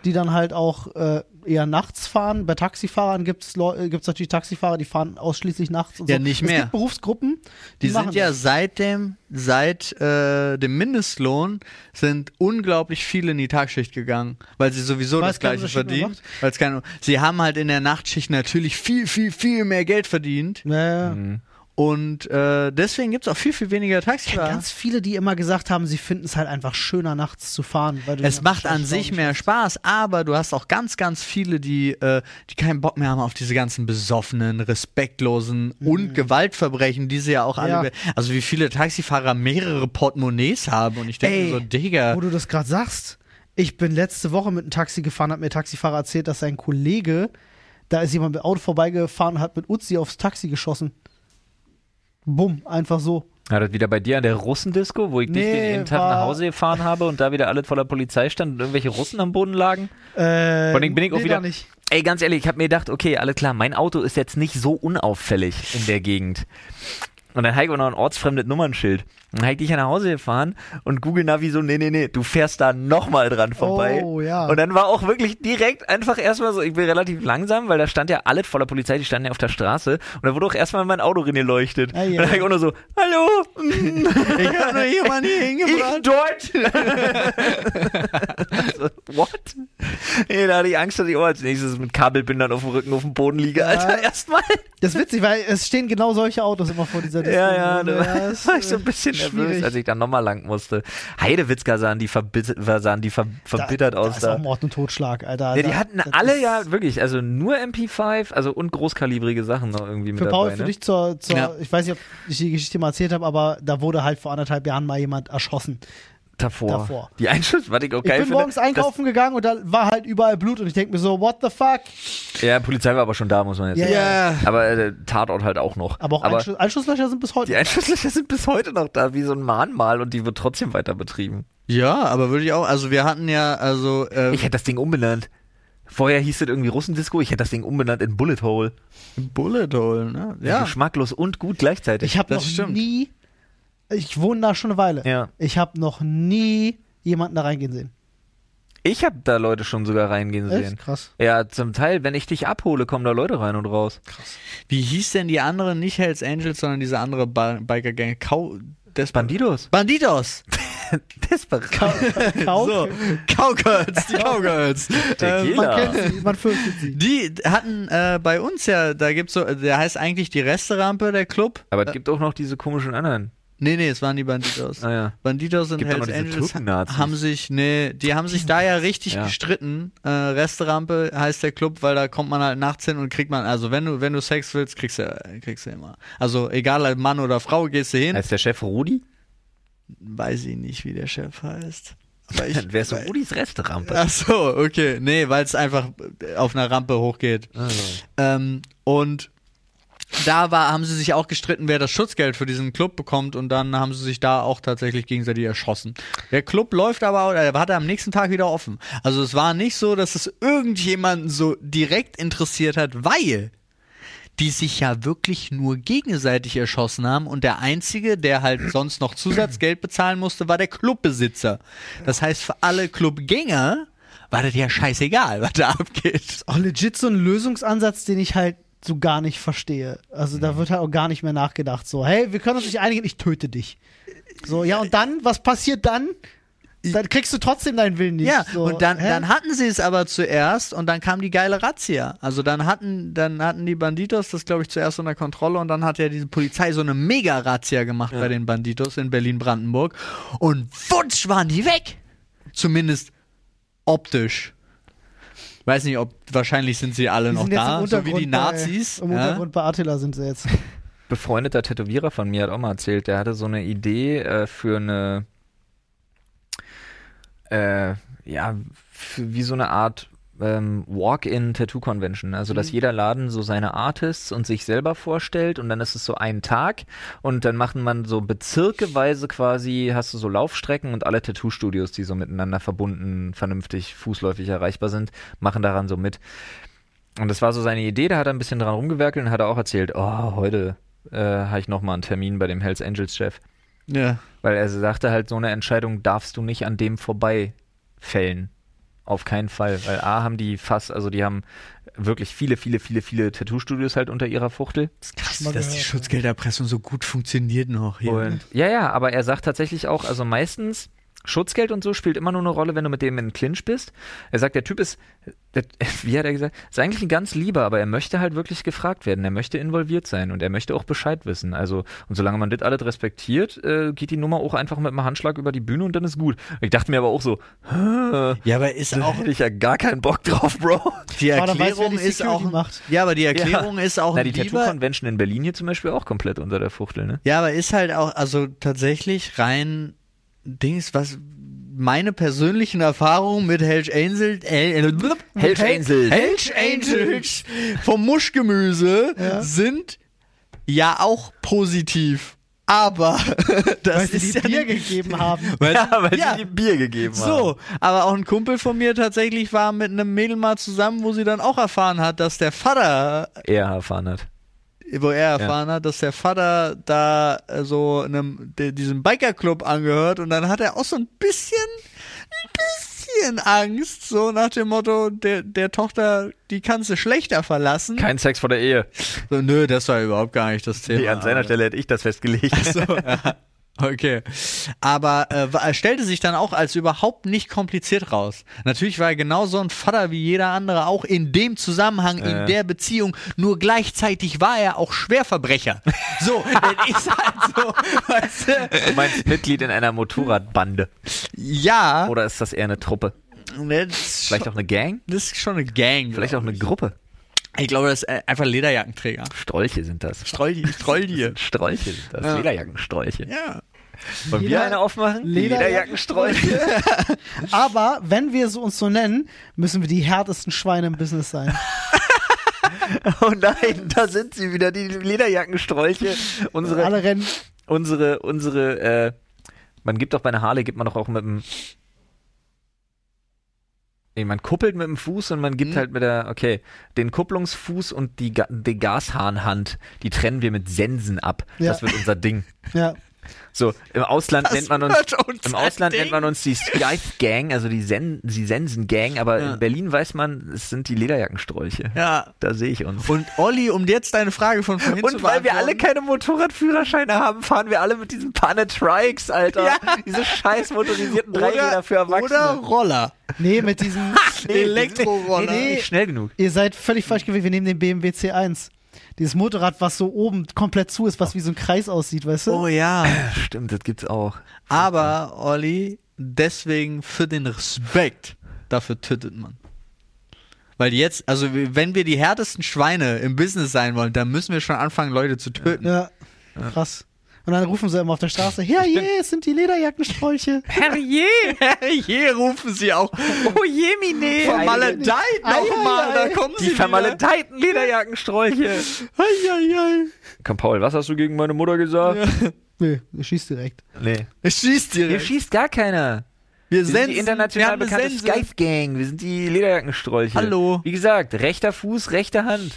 die dann halt auch äh, eher nachts fahren. Bei Taxifahrern gibt es gibt's natürlich Taxifahrer, die fahren ausschließlich nachts und Ja, so. nicht es mehr. gibt Berufsgruppen, die, Die sind ja das. seit dem, seit äh, dem Mindestlohn sind unglaublich viele in die Tagschicht gegangen, weil sie sowieso Weil das es gleiche verdienen. Weil es keine, sie haben halt in der Nachtschicht natürlich viel, viel, viel mehr Geld verdient Ja, ja. Mhm. Und äh, deswegen gibt es auch viel, viel weniger Ich Taxifahrer. ganz viele, die immer gesagt haben, sie finden es halt einfach schöner, nachts zu fahren. Es macht an sich mehr. Spaß, aber du hast auch ganz, ganz viele, die, äh, die keinen Bock mehr haben auf diese ganzen besoffenen, respektlosen und Gewaltverbrechen, die sie ja auch alle. Mhm. Ja. Also wie viele Taxifahrer mehrere Portemonnaies haben und ich denke so, Digga. Wo du das gerade sagst, ich bin letzte Woche mit einem Taxi gefahren, hat mir der Taxifahrer erzählt, dass sein Kollege, da ist jemand mit Auto vorbeigefahren und hat mit Uzi aufs Taxi geschossen. Bumm, einfach so. Ja, das wieder bei dir an der Russendisco, wo ich dich Nee, den jeden Tag nach Hause gefahren habe und da wieder alles voller Polizei stand und irgendwelche Russen am Boden lagen? Äh, Vor allem bin ich auch nee, wieder- da nicht. Ey, ganz ehrlich, ich habe mir gedacht, okay, alles klar, mein Auto ist jetzt nicht so unauffällig in der Gegend. Und dann habe ich auch noch ein ortsfremdes Nummernschild. Dann habe ich dich ja nach Hause gefahren und Google Navi so, nee, nee, nee, du fährst da nochmal dran vorbei. Oh, ja. Und dann war auch wirklich direkt einfach erstmal so, ich bin relativ langsam, weil da stand ja alles voller Polizei, die standen ja auf der Straße. Und da wurde auch erstmal mein Auto drin geleuchtet. Ah, ja. Und dann habe ich auch nur so, hallo, (laughs) Ich habe nur jemanden hier hingebracht. ich dort. (laughs) so, what? Ey, da hatte ich Angst, dass ich auch als nächstes mit Kabelbindern auf dem Rücken auf dem Boden liege. Alter, erstmal. Das ist witzig, weil es stehen genau solche Autos immer vor dieser Disco. Ja, ja, (laughs) da ist, war ich so ein bisschen nervös, schwierig. als ich dann nochmal lang musste. Heidewitzka sahen die, verbit sahen die ver verbittert da, aus Da ist da. auch Mord und Totschlag, Alter. Ja, die Da- hatten das alle ja wirklich, also nur MP5, also und großkalibrige Sachen noch irgendwie mit Für Paul, dabei. für ne? dich zur, zur Ja. ich weiß nicht, ob ich die Geschichte mal erzählt habe, aber da wurde halt vor anderthalb Jahren mal jemand erschossen. Davor. davor. Die Einschuss, was ich auch Ich geil bin finde. morgens einkaufen gegangen und da war halt überall Blut und ich denke mir so, what the fuck? Ja, Polizei war aber schon da, muss man jetzt Ja, sagen. Ja. Aber äh, Tatort halt auch noch. Aber auch Einschuss, Einschusslöcher sind bis heute. die Einschusslöcher sind bis heute noch da, wie so ein Mahnmal und die wird trotzdem weiter betrieben. Ja, aber würde ich auch, also wir hatten ja, also, äh, Ich hätte das Ding umbenannt. Vorher hieß es irgendwie Russendisco, ich hätte das Ding umbenannt in Bullet Hole. Bullet Hole, ne? Ja. Geschmacklos und gut gleichzeitig. Ich habe Das noch stimmt. nie, ich wohne da schon eine Weile. ja. Ich habe noch nie jemanden da reingehen sehen. Ich habe da Leute schon sogar reingehen sehen. Echt? Krass. Ja, zum Teil, wenn ich dich abhole, kommen da Leute rein und raus. Wie hieß denn die andere, nicht Hells Angels, sondern diese andere ba Biker Gang? Kau Des Bandidos. Bandidos! (laughs) Desperate. Kau So, Cowgirls, die (laughs) Cowgirls. ähm, Man kennt sie, man fürchtet sie. die hatten äh, bei uns ja, da gibt's so, der heißt eigentlich die Resterampe, der Club. Aber es gibt auch noch diese komischen anderen. Nee, nee, es waren die Bandidos. Ah ja. Bandidos und Gibt Hells Angels haben sich, nee, die haben sich da ja richtig Ja. gestritten. Äh, Resterampe heißt der Club, weil da kommt man halt nachts hin und kriegt man, also wenn du, wenn du Sex willst, kriegst du, kriegst du immer. Also egal, ob Mann oder Frau, gehst du hin. Heißt der Chef Rudi? weiß ich nicht, wie der Chef heißt. Aber (laughs) ich, Dann wär's so Rudis Resterampe. Ach so, okay. Nee, weil es einfach auf einer Rampe hochgeht. Ähm, und da war, haben sie sich auch gestritten, wer das Schutzgeld für diesen Club bekommt und dann haben sie sich da auch tatsächlich gegenseitig erschossen. Der Club läuft aber, oder hat er am nächsten Tag wieder offen. Also es war nicht so, dass es irgendjemanden so direkt interessiert hat, weil die sich ja wirklich nur gegenseitig erschossen haben und der einzige, der halt sonst noch Zusatzgeld bezahlen musste, war der Clubbesitzer. Das heißt, für alle Clubgänger war das ja scheißegal, was da abgeht. Auch legit so ein Lösungsansatz, den ich halt so gar nicht verstehe. Also da wird halt auch gar nicht mehr nachgedacht. So, hey, wir können uns nicht einigen, ich töte dich. So, ja, und dann, was passiert dann? Dann kriegst du trotzdem deinen Willen nicht. Ja, so, und dann, hä? dann hatten sie es aber zuerst und dann kam die geile Razzia. Also dann hatten, dann hatten die Banditos das, glaube ich, zuerst unter Kontrolle und dann hat ja diese Polizei so eine Mega-Razzia gemacht bei den Banditos in Berlin-Brandenburg und wutsch waren die weg. Zumindest optisch. Weiß nicht, ob, wahrscheinlich sind sie alle Die noch da, so wie die Nazis. Bei, Im ja. Untergrund bei Attila sind sie jetzt. (laughs) befreundeter Tätowierer von mir hat auch mal erzählt, der hatte so eine Idee äh, für eine, äh, ja, für, wie so eine Art ähm, Walk-in-Tattoo-Convention. Also, dass jeder Laden so seine Artists und sich selber vorstellt und dann ist es so ein Tag und dann macht man so bezirkeweise quasi, hast du so Laufstrecken und alle Tattoo-Studios, die so miteinander verbunden, vernünftig, fußläufig erreichbar sind, machen daran so mit. Und das war so seine Idee, da hat er ein bisschen dran rumgewerkelt und hat er auch erzählt, oh, heute äh, habe ich nochmal einen Termin bei dem Hells Angels Chef. ja. Weil er sagte halt, so eine Entscheidung darfst du nicht an dem vorbei fällen. Auf keinen Fall. Weil A haben die fast, also die haben wirklich viele, viele, viele, viele Tattoo-Studios halt unter ihrer Fuchtel. Das ist krass, dass die Schutzgelderpressung so gut funktioniert noch hier. Und ja, ja, aber er sagt tatsächlich auch, also meistens Schutzgeld und so spielt immer nur eine Rolle, wenn du mit dem in Clinch bist. Er sagt, der Typ ist, der, (laughs) wie hat er gesagt, ist eigentlich ein ganz lieber, aber er möchte halt wirklich gefragt werden. Er möchte involviert sein und er möchte auch Bescheid wissen. Also, und solange man das alles respektiert, äh, geht die Nummer auch einfach mit einem Handschlag über die Bühne und dann ist gut. Ich dachte mir aber auch so, ja, aber ist da auch hätte ich ja gar keinen Bock drauf, Bro. die dann weiß, Erklärung die ist auch macht. Ja, aber die Erklärung ist auch Na, die Tattoo-Convention in Berlin hier zum Beispiel auch komplett unter der Fuchtel, ne? Ja, aber ist halt auch, also tatsächlich rein Dings, was meine persönlichen Erfahrungen mit Helch Angels, äh, äh, Helch Angels. Helch Angels vom Muschgemüse Ja. sind ja auch positiv. Aber (laughs) das Weil sie ist die ja Bier nicht- gegeben haben. (laughs) weil, Ja, weil ja, sie die Bier gegeben haben. so, aber auch ein Kumpel von mir tatsächlich war mit einem Mädel mal zusammen, wo sie dann auch erfahren hat, dass der Vater Er erfahren hat. Wo er erfahren hat, dass der Vater da äh, so einem de, diesem Bikerclub angehört und dann hat er auch so ein bisschen ein bisschen Angst, so nach dem Motto, der, der Tochter, die kannst du schlechter verlassen. Kein Sex vor der Ehe. so, nö, das war überhaupt gar nicht das Thema. Nee, an seiner Stelle hätte ich das festgelegt. so, ja. (laughs) Okay. Aber äh, stellte sich dann auch als überhaupt nicht kompliziert raus. Natürlich war er genauso ein Vater wie jeder andere, auch in dem Zusammenhang, in Äh. der Beziehung. Nur gleichzeitig war er auch Schwerverbrecher. So, (laughs) das ist halt so, weißt du? Du meinst Mitglied in einer Motorradbande. Ja, Oder ist das eher eine Truppe? ist, Vielleicht schon, auch eine Gang? das ist schon eine Gang. Vielleicht auch eine Gruppe? Ich glaube, das ist äh, einfach Lederjackenträger. Strolche sind das. Strolli, Strolli. (laughs) Strolche sind das. Ja. Lederjackenstrolche. Ja. Wollen wir eine aufmachen? Lederjackenstrolche. Aber wenn wir so uns so nennen, müssen wir die härtesten Schweine im Business sein. (laughs) Oh nein, da sind sie wieder, die Lederjackenstrolche. Unsere, Alle rennen. unsere, unsere, äh, man gibt doch bei einer Harley, gibt man doch auch mit dem, nee, man kuppelt mit dem Fuß und man gibt Mhm. halt mit der, okay, den Kupplungsfuß und die, die Gashahnhand, die trennen wir mit Sensen ab. Ja. Das wird unser Ding. Ja. So, im Ausland Das nennt man uns, unser im Ausland Ding. nennt man uns die Scythe Gang, also die, Sen die Sensen Gang, aber Ja. in Berlin weiß man, es sind die Lederjackenstrolche. Ja. Da sehe ich uns. Und Olli, um jetzt deine Frage von vorhin zu Und weil wir alle keine Motorradführerscheine haben, fahren wir alle mit diesen Panatrikes, Alter. Ja. Diese scheiß motorisierten Dreiräder für Erwachsene. Oder Roller. Nee, mit diesem. (laughs) Elektroroller. Nee, nee, nicht schnell genug. Ihr seid völlig falsch gewesen. Wir nehmen den BMW C1. Dieses Motorrad, was so oben komplett zu ist, was wie so ein Kreis aussieht, weißt du? Oh ja. (clears throat) Stimmt, das gibt's auch. Aber, Olli, deswegen für den Respekt, dafür tötet man. Weil jetzt, also wenn wir die härtesten Schweine im Business sein wollen, dann müssen wir schon anfangen, Leute zu töten. Ja, krass. Und dann rufen sie immer auf der Straße, ja, je, es sind die Lederjackensträuche. (laughs) Herrje! Hier rufen sie auch Oh je, Mine! vermaledeit Ei, nochmal, da kommen sie Die vermaledeiten Lederjackensträuche. (laughs) Ei, ei, ei. Komm, Paul, was hast du gegen meine Mutter gesagt? Nö, ihr schießt direkt. Nee. Es schießt Hier direkt. schießt gar keiner. Wir Wir sind die international bekannte. Skype Gang. Wir sind die Lederjackenstrolche. Hallo. Wie gesagt, rechter Fuß, rechte Hand.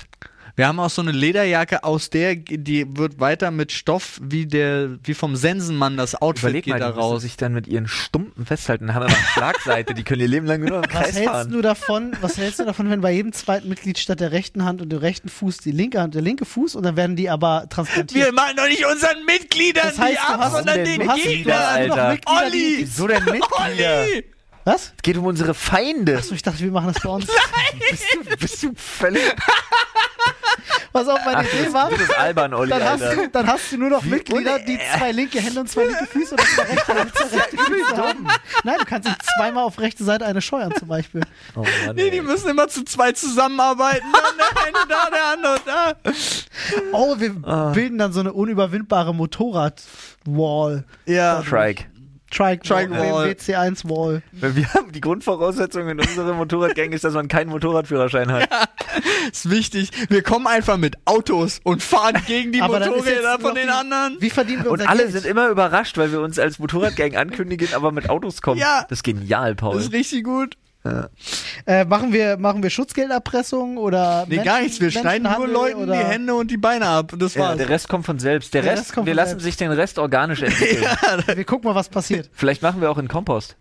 Wir haben auch so eine Lederjacke, aus der die wird weiter mit Stoff wie der wie vom Sensenmann das Outfit Überleg geht mal, da die raus. sich dann mit ihren Stumpen festhalten. Dann haben wir mal eine (laughs) Schlagseite. Die können ihr Leben lang nur Was Kreis hältst fahren. du davon, was hältst du davon, wenn bei jedem zweiten Mitglied statt der rechten Hand und dem rechten Fuß die linke Hand, der linke Fuß und dann werden die aber transplantiert? Wir machen doch nicht unseren Mitgliedern Das heißt, die ab, sondern den noch Alter. Olli! die, Wieso denn Mitglieder? Olli! Was? Es geht um unsere Feinde. Achso, ich dachte, wir machen das bei uns. Bist du, bist du völlig. (laughs) Was auch meine Ach, Idee war, du bist albern, Olli, dann hast, du, dann hast du nur noch Wie Mitglieder, die zwei linke Hände und zwei linke Füße und zwei (laughs) rechte zwei rechte Füße haben. Nein, du kannst nicht zweimal auf rechte Seite eine scheuern zum Beispiel. Oh Mann, Nee, die müssen immer zu zweit zusammenarbeiten. Dann der eine da, der andere da. (laughs) Oh, wir Ah. bilden dann so eine unüberwindbare Motorrad-Wall. Ja. Trike. Trike, Trike Wall. WC1 Wall. Wir haben die Grundvoraussetzung in unserer Motorradgang ist, dass man keinen Motorradführerschein hat. (laughs) Ist wichtig. Wir kommen einfach mit Autos und fahren gegen die (laughs) Aber Motorräder von den die- anderen. Wie verdienen wir Und unser alle Geld? sind immer überrascht, weil wir uns als Motorradgang ankündigen, aber mit Autos kommen. Ja. Das ist genial, Paul. Das ist richtig gut. Äh, machen wir, machen wir Schutzgelderpressung oder Nee, Menschen- gar nichts. Wir schneiden nur Leuten oder die Hände und die Beine ab. Und das ja, war's. der Rest kommt von selbst. Der, Der Rest, Rest kommt wir lassen selbst. sich den Rest organisch entwickeln. (laughs) Wir gucken mal, was passiert. Vielleicht machen wir auch in Kompost.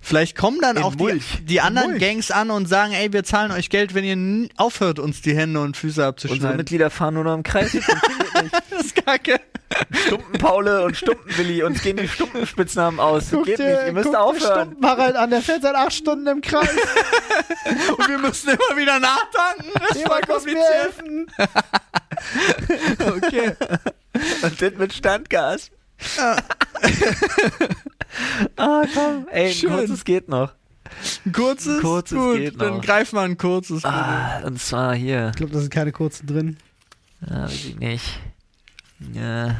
Vielleicht kommen dann In auch die, Mulch. die anderen Mulch. Gangs an und sagen, ey, wir zahlen euch Geld, wenn ihr aufhört, uns die Hände und Füße Unsere abzuschneiden. Mitglieder fahren nur noch im Kreis. Das funktioniert nicht. (laughs) das ist kacke. Stumpen-Paule und Stumpen-Willi. Uns gehen die Stumpenspitznamen aus. Das geht nicht. Ihr müsst guck dir aufhören. Stumpen Harald an, der fährt seit acht Stunden im Kreis. (laughs) Und wir müssen immer wieder nachtanken. Das Jemand mir kompliziert. helfen. (laughs) Okay. Und das mit Standgas. Ah, komm. Ey, ein Schön. kurzes geht noch. Ein kurzes? Kurzes Gut, geht dann noch. greif mal ein kurzes. Ah, und zwar hier. Ich glaube, da sind keine kurzen drin. Ah, weiß ich nicht. Ja,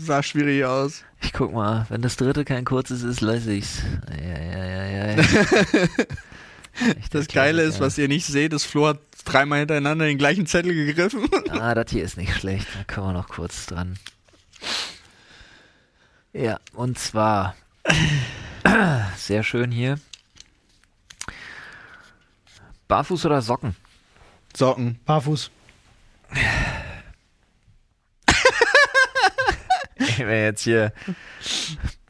Sah schwierig aus. ich guck mal. Wenn das dritte kein kurzes ist, lasse ich's. Ja, ja, ja, ja. Echt, Das Geile ist, Klassiker. was ihr nicht seht, ist Flo hat dreimal hintereinander den gleichen Zettel gegriffen. Ah, das hier ist nicht schlecht. Da kommen wir noch kurz dran. Ja, und zwar (clears throat) sehr schön hier. Barfuß oder Socken? Socken. Barfuß. (laughs) Ich bin jetzt hier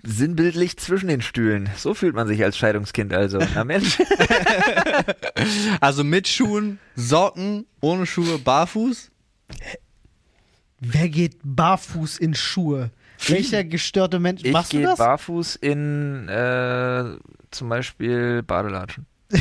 sinnbildlich zwischen den Stühlen. So fühlt man sich als Scheidungskind also. Na Mensch. (laughs) Also mit Schuhen, Socken, ohne Schuhe, barfuß. Wer geht barfuß in Schuhe? Welcher gestörte Mensch? Ich Machst du gehe das? barfuß in äh, zum Beispiel Badelatschen. (laughs)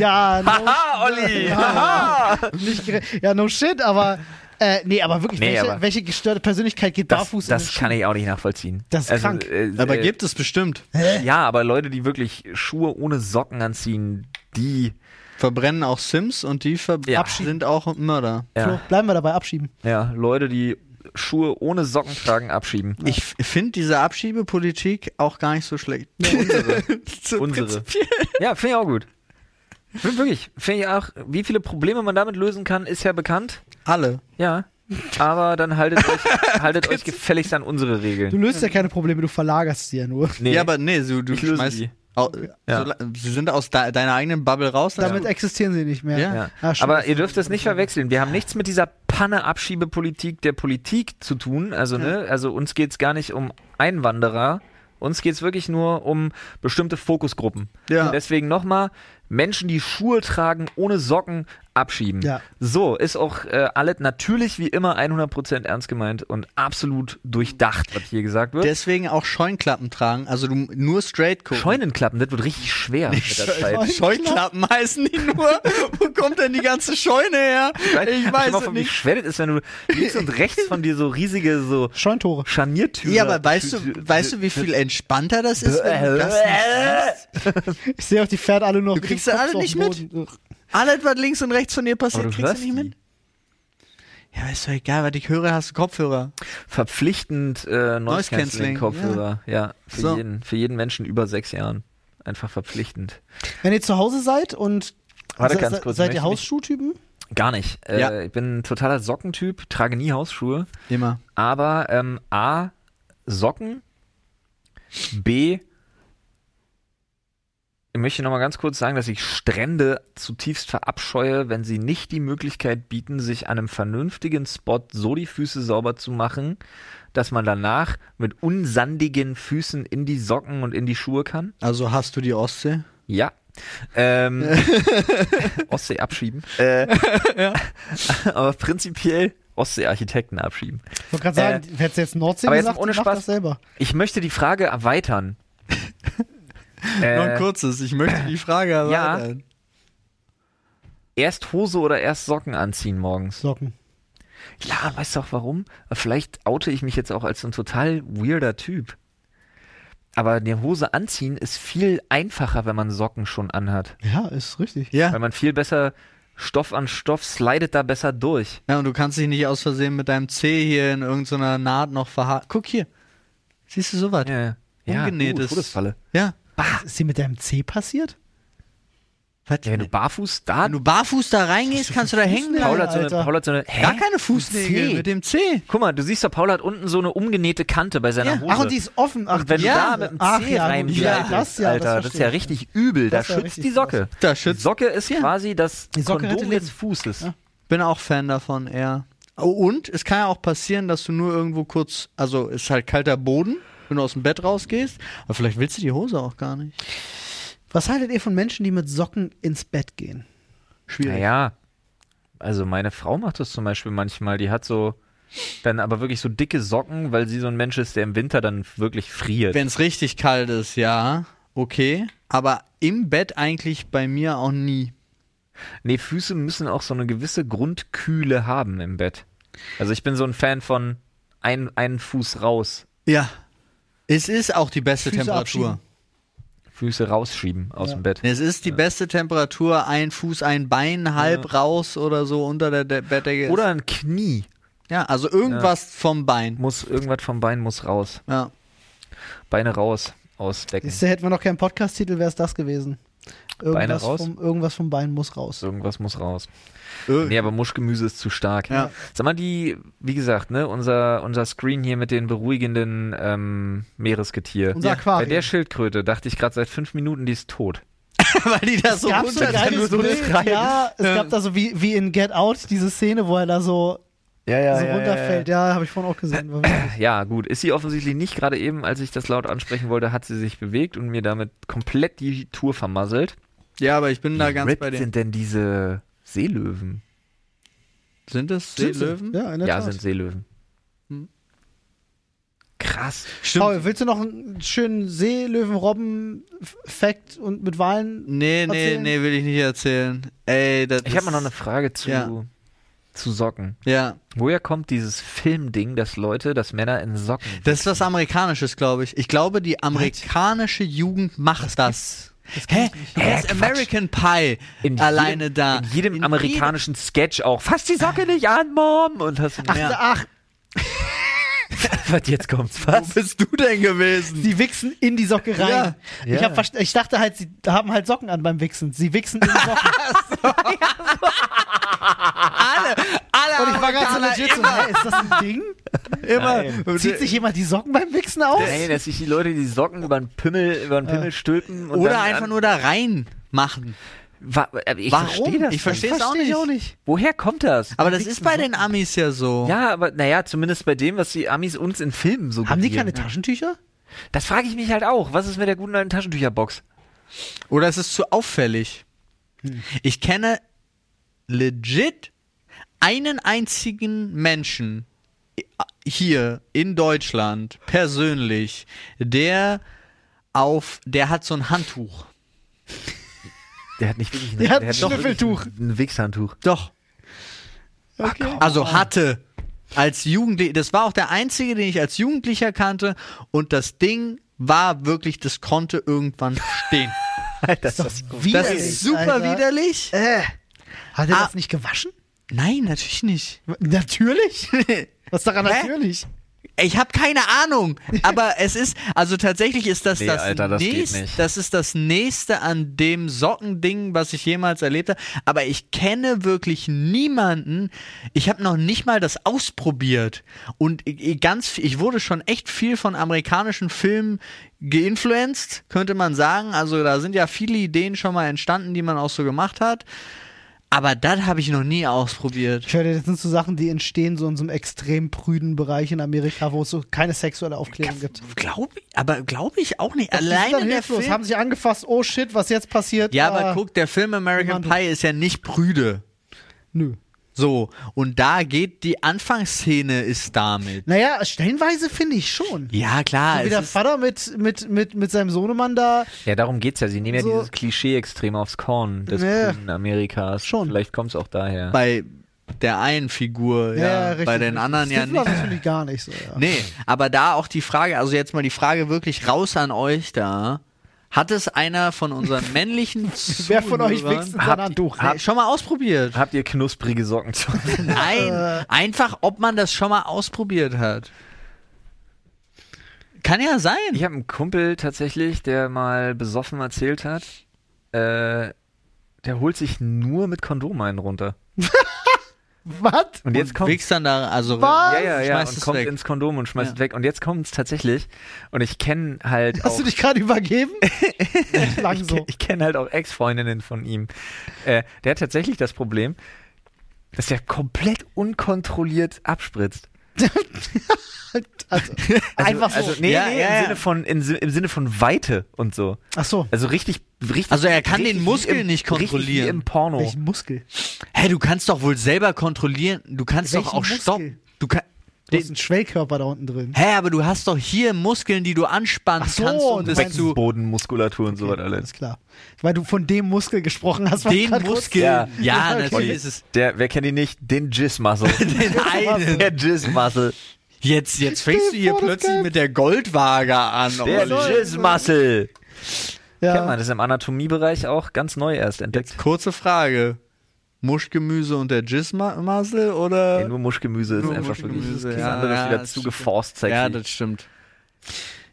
ja, no, Haha, Olli! Ja, nicht gere- ja, no shit, aber äh, nee, aber wirklich, Nee, welche, aber- welche gestörte Persönlichkeit geht Das, barfuß in das kann ich auch nicht nachvollziehen. Das ist krank. Äh, Aber äh, gibt es bestimmt. Ja, aber Leute, die wirklich Schuhe ohne Socken anziehen, die. Verbrennen auch Sims und die Ja. sind auch Mörder. Flo, Ja, bleiben wir dabei abschieben. ja, Leute, die Schuhe ohne Socken tragen, abschieben. Ich finde diese Abschiebepolitik auch gar nicht so schlecht. (laughs) unsere. so Unsere. prinzipiell. Ja, finde ich auch gut. Find Wirklich, finde ich auch, wie viele Probleme man damit lösen kann, ist ja bekannt. Alle. Ja. Aber dann haltet euch, (laughs) haltet euch gefälligst an unsere Du Regeln. löst ja keine Probleme, du verlagerst sie ja nur. Nee, Ja, aber nee, so, du ich schmeißt. die. Au, Ja. so, sie sind aus de deiner eigenen Bubble raus. Damit ja. existieren sie nicht mehr. Ja. Ja. Ah. Aber ihr dürft das nicht verwechseln. Wir haben nichts mit dieser Panne-Abschiebepolitik der Politik zu tun. Also, ne, also uns geht's gar nicht um Einwanderer. Uns geht's wirklich nur um bestimmte Fokusgruppen. Ja. Deswegen nochmal, Menschen, die Schuhe tragen ohne Socken, abschieben. Ja. So, ist auch äh, alles natürlich wie immer 100% ernst gemeint und absolut durchdacht, was hier gesagt wird. Deswegen auch Scheunklappen tragen. Also du nur straight gucken. Scheunenklappen, das wird richtig schwer mit der Zeit. Scheunklappen heißen die nur. Wo kommt denn die ganze Scheune her? Ich Stell weiß es vor, wie nicht. schwer das ist, wenn du links und rechts von dir so riesige so Scheuntore. Scharniertüren. Ja, aber weißt du, weißt du, wie viel entspannter das ist, wenn du das nicht? (laughs) Ich sehe auch die Pferde alle nur Du kriegst sie alle nicht mit? Alles, was links und rechts von dir passiert, du kriegst du nicht mit? Ja, ist doch egal, was ich höre, hast du Kopfhörer. Verpflichtend äh, Noise Cancelling Kopfhörer. Ja, für, So. jeden, für jeden Menschen über sechs Jahren. Einfach verpflichtend. Wenn ihr zu Hause seid und Warte se- ganz kurz, seid ihr Hausschuhtypen? Gar nicht. Äh, Ja. Ich bin ein totaler Sockentyp, trage nie Hausschuhe. Immer. Aber ähm, A, Socken. B, ich möchte nochmal ganz kurz sagen, dass ich Strände zutiefst verabscheue, wenn sie nicht die Möglichkeit bieten, sich an einem vernünftigen Spot so die Füße sauber zu machen, dass man danach mit unsandigen Füßen in die Socken und in die Schuhe kann. Also hast du die Ostsee? Ja. Ähm, (laughs) Ostsee abschieben. Äh, (laughs) Aber prinzipiell Ostsee-Architekten abschieben. Ich wollte gerade sagen, hättest du jetzt Nordsee aber jetzt gesagt, ohne mach Spaß. das selber. Ich möchte die Frage erweitern. Noch ein äh, kurzes, ich möchte die Frage (laughs) ja. erweitern. erst Hose oder erst Socken anziehen morgens? Socken. Ja, weißt du auch warum? Vielleicht oute ich mich jetzt auch als so ein total weirder Typ. Aber eine Hose anziehen ist viel einfacher, wenn man Socken schon anhat. Ja, ist richtig. Weil Ja. man viel besser Stoff an Stoff slidet da besser durch. ja, und du kannst dich nicht aus Versehen mit deinem Zeh hier in irgendeiner Naht noch verhaken. Guck hier. Siehst du sowas? Ja, ja. Ungenähtes. Uh, Todesfalle. Ja. Was ist dir mit deinem C passiert? Was? Ja, wenn du barfuß da. Wenn du barfuß da reingehst, kannst du da hängen bleiben. Paul hat so eine. Paul hat so eine. Hä? Gar keine Fußnägel mit dem C. Guck mal, du siehst doch, Paul hat unten so eine umgenähte Kante bei seiner Ja. Hose. Ach, und die ist offen. Ach, Und wenn Ja. du da mit dem Ach, C ja, reingleitest, Ja, das ja, Alter, das das, ist ja richtig übel. Das da schützt die Socke. Da Die schützt. Socke ist Ja. quasi das Die Socke Kondom des Fußes. Ja. Bin auch Fan davon, eher. Oh, und es kann ja auch passieren, dass du nur irgendwo kurz, also ist halt kalter Boden, wenn du aus dem Bett rausgehst, aber vielleicht willst du die Hose auch gar nicht. Was haltet ihr von Menschen, die mit Socken ins Bett gehen? Schwierig. Naja, also meine Frau macht das zum Beispiel manchmal. Die hat so dann aber wirklich so dicke Socken, weil sie so ein Mensch ist, der im Winter dann wirklich friert. Wenn es richtig kalt ist, ja, okay. Aber im Bett eigentlich bei mir auch nie. Nee, Füße müssen auch so eine gewisse Grundkühle haben im Bett. Also ich bin so ein Fan von ein, einen Fuß raus, Ja. Es ist auch die beste Füße Temperatur. abschieben. Füße rausschieben aus Ja. dem Bett. Es ist die beste Temperatur, ein Fuß, ein Bein halb raus oder so unter der De Bettdecke. Oder ein Knie ja, also irgendwas vom Bein. muss, irgendwas vom Bein muss raus. Ja. Beine raus aus Becken. Siehst du, hätten wir noch keinen Podcast-Titel, wäre es das gewesen. Irgendwas raus? vom, irgendwas vom Bein muss raus. Irgendwas muss raus. Äh, Nee, aber Muschgemüse ist zu stark. Ja. Sag mal, die, wie gesagt, ne, unser, unser Screen hier mit den beruhigenden ähm, Meeresgetier. Unser Ja, Bei Aquarium. der Schildkröte dachte ich gerade seit fünf Minuten, die ist tot. (laughs) Weil die da so so so Bild, (laughs) ja, es gab da so wie, wie in Get Out diese Szene, wo er da so, Ja, so runterfällt. Ja, habe ich vorhin auch gesehen. (clears throat) Ja, gut. Ist sie offensichtlich nicht gerade eben, als ich das laut ansprechen wollte, hat sie sich bewegt und mir damit komplett die Tour vermasselt. Ja, aber ich bin da Wie ganz ripped bei dir. sind denn diese Seelöwen? Sind es? Seelöwen? Ja, in der Ja, Tat. sind Seelöwen. Hm. Krass. Paul, willst du noch einen schönen Seelöwen-Robben-Fact und mit Wahlen? Nee, nee, Erzählen? nee, will ich nicht erzählen. Ey, das Ich habe mal noch eine Frage zu, Ja. Zu Socken. Ja, Woher kommt dieses Filmding, dass Leute, dass Männer in Socken das ist was Amerikanisches, glaube ich. Ich glaube, die amerikanische Jugend macht das. Hä? Hä, Hä? Quatsch. American Pie in alleine jedem, da. In jedem In amerikanischen Sketch auch. Fass die Socke nicht an, Mom! Und hast du Ach, Ja. ach, (laughs) was, jetzt kommt's, Wo was? bist du denn gewesen? sie wichsen in die Socke rein. Ja. Ich, hab, verst- ich dachte halt, sie haben halt Socken an beim Wichsen. Sie wichsen in die Socken. (laughs) alle, alle Und ich war ganz so Amerikaner legit so, hä, ist das ein Ding? (laughs) immer. Nein. Zieht sich jemand die Socken beim Wichsen aus? Nein, dass sich die Leute die Socken über den Pimmel, über den Pimmel stülpen und Oder dann einfach an, nur da rein machen. Wa äh, ich Warum? verstehe das Ich verstehe nicht. es auch auch nicht. Woher kommt das? Aber das ist bei den Amis ja so. Ja, aber naja, zumindest bei dem, was die Amis uns in Filmen so Haben die keine Taschentücher? Das frage ich mich halt auch. Was ist mit der guten alten Taschentücherbox? Oder es ist zu auffällig. Ich kenne legit einen einzigen Menschen hier in Deutschland persönlich, der auf, der hat so ein Handtuch. Der hat nicht wirklich Der hat ein Schnüffeltuch. Ein, ein Wichshandtuch. Doch. Okay. Also hatte als Jugendlicher, das war auch der einzige, den ich als Jugendlicher kannte und das Ding war wirklich, das konnte irgendwann stehen. (laughs) Alter, Das ist Das widerlich, ist super Alter. widerlich. Äh. Hat er Ah. das nicht gewaschen? Nein, natürlich nicht. Natürlich? (laughs) Was daran Hä? natürlich? Ich habe keine Ahnung, aber (laughs) es ist, also tatsächlich ist das Nee, das Alter, das nicht. das ist das nächste an dem Sockending, was ich jemals erlebt habe. Aber ich kenne wirklich niemanden. Ich habe noch nicht mal das ausprobiert und ganz, ich wurde schon echt viel von amerikanischen Filmen geinfluenced, könnte man sagen. Also da sind ja viele Ideen schon mal entstanden, die man auch so gemacht hat. Aber das habe ich noch nie ausprobiert. Ich höre, das sind so Sachen, die entstehen so in so einem extrem prüden Bereich in Amerika, wo es so keine sexuelle Aufklärung gibt. Glaube ich, aber glaube ich auch nicht. Sind Alleine dann der hilflos, Film. haben sich angefasst, oh shit, was jetzt passiert. Ja, aber guck, der Film American Pie ist ja nicht prüde. Nö. So, und da geht die Anfangsszene ist damit. Naja, stellenweise finde ich schon. Ja, klar. so wie der Vater mit, mit, mit, mit seinem Sohnemann da. Ja, darum geht's ja. Sie nehmen ja So- dieses Klischee extrem aufs Korn des Ja. grünen Amerikas. Schon. Vielleicht kommt's auch daher. bei der einen Figur, ja, richtig, bei den richtig. anderen ja Stifler, nicht. Das finde ich gar nicht so, ja. Nee, aber da auch die Frage, also jetzt mal die Frage wirklich raus an euch da. Hat es einer von unseren (laughs) männlichen Wer von euch wächst in sein Handtuch? Hey, schon mal ausprobiert? Habt ihr knusprige Socken zu? (laughs) Nein, einfach, ob man das schon mal ausprobiert hat. Kann ja sein. Ich habe einen Kumpel tatsächlich, der mal besoffen erzählt hat, äh, der holt sich nur mit Kondom einen runter. (laughs) Was? Und jetzt kommt Wichst dann da, also Was? ja, ja, ja, schmeißt und es kommt weg. ins Kondom und schmeißt Ja. es weg. Und jetzt kommt es tatsächlich. Und ich kenne halt Hast auch, du dich gerade übergeben? (laughs) Ich, so. kenn- ich kenne halt auch Ex-Freundinnen von ihm. Äh, der hat tatsächlich das Problem, dass der komplett unkontrolliert abspritzt. (laughs) Also, einfach so. Also, nee, Ja, nee, ja, im, ja. Sinne von, in, im Sinne von Weite und so. Ach so. Also richtig, richtig. Also er kann den Muskel im, nicht Richtig kontrollieren. wie im Porno. Welchen Muskel? Hä, du kannst doch wohl selber kontrollieren. Du kannst Welchen doch auch Muskel? stoppen. Du kann, Du hast einen Schwellkörper da unten drin. hä, aber du hast doch hier Muskeln, die du anspannen Ach so, kannst, um das zu Beckenbodenmuskulatur und so was Alles alles. klar. Weil du von dem Muskel gesprochen hast. ich den Muskel. Ja. Ja, Okay. natürlich ist es Der, wer kennt ihn nicht? Den Jizz-Muscle. (laughs) den (laughs) einen. Der Jizz-Muscle. Jetzt, jetzt fängst du hier plötzlich mit der Goldwaage an. Der Olli. Jizz-Muscle. Ja. Kennt man, das ist im Anatomiebereich auch ganz neu erst entdeckt. Kurze Frage. Muschgemüse und der Jizz-Muscle oder? Nee, nur Muschgemüse ist Nur einfach wirklich Muschgemüse, das ja, andere ist ja, wieder das zu geforst sexy. ja, das stimmt.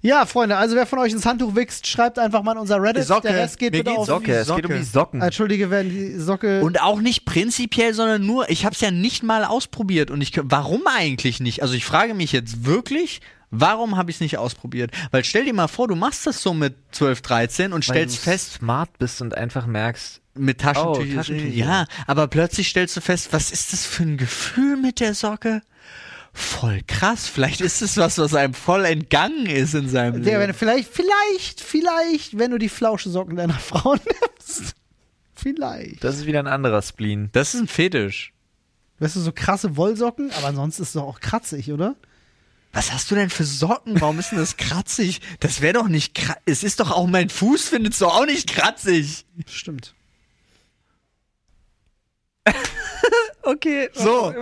ja, Freunde, also wer von euch ins Handtuch wächst, schreibt einfach mal in unser Reddit. Socke. Der Rest geht Mir bitte auf. Socke, es geht um Socke. die Socken. Entschuldige, wenn die Socke. Und auch nicht prinzipiell, sondern nur, ich habe es ja nicht mal ausprobiert. Und ich, warum eigentlich nicht? Also ich frage mich jetzt wirklich, warum habe ich es nicht ausprobiert? Weil stell dir mal vor, du machst das so mit 12, 13 und Weil stellst du fest, smart bist und einfach merkst, mit Taschentüchern. Oh, Taschentücher. Ja, aber plötzlich stellst du fest, was ist das für ein Gefühl mit der Socke? Voll krass. Vielleicht ist es was, was einem voll entgangen ist in seinem der, wenn Leben. du vielleicht, vielleicht, vielleicht, wenn du die Flauschesocken deiner (laughs) Frau nimmst. Vielleicht. das ist wieder ein anderer Spleen. Das ist ein Fetisch. Weißt du, so krasse Wollsocken, aber ansonsten ist es doch auch kratzig, oder? Was hast du denn für Socken? Warum ist denn das kratzig? Das wäre doch nicht kratzig. Es ist doch auch mein Fuß, findest du auch nicht kratzig. Stimmt. (laughs) Okay, So.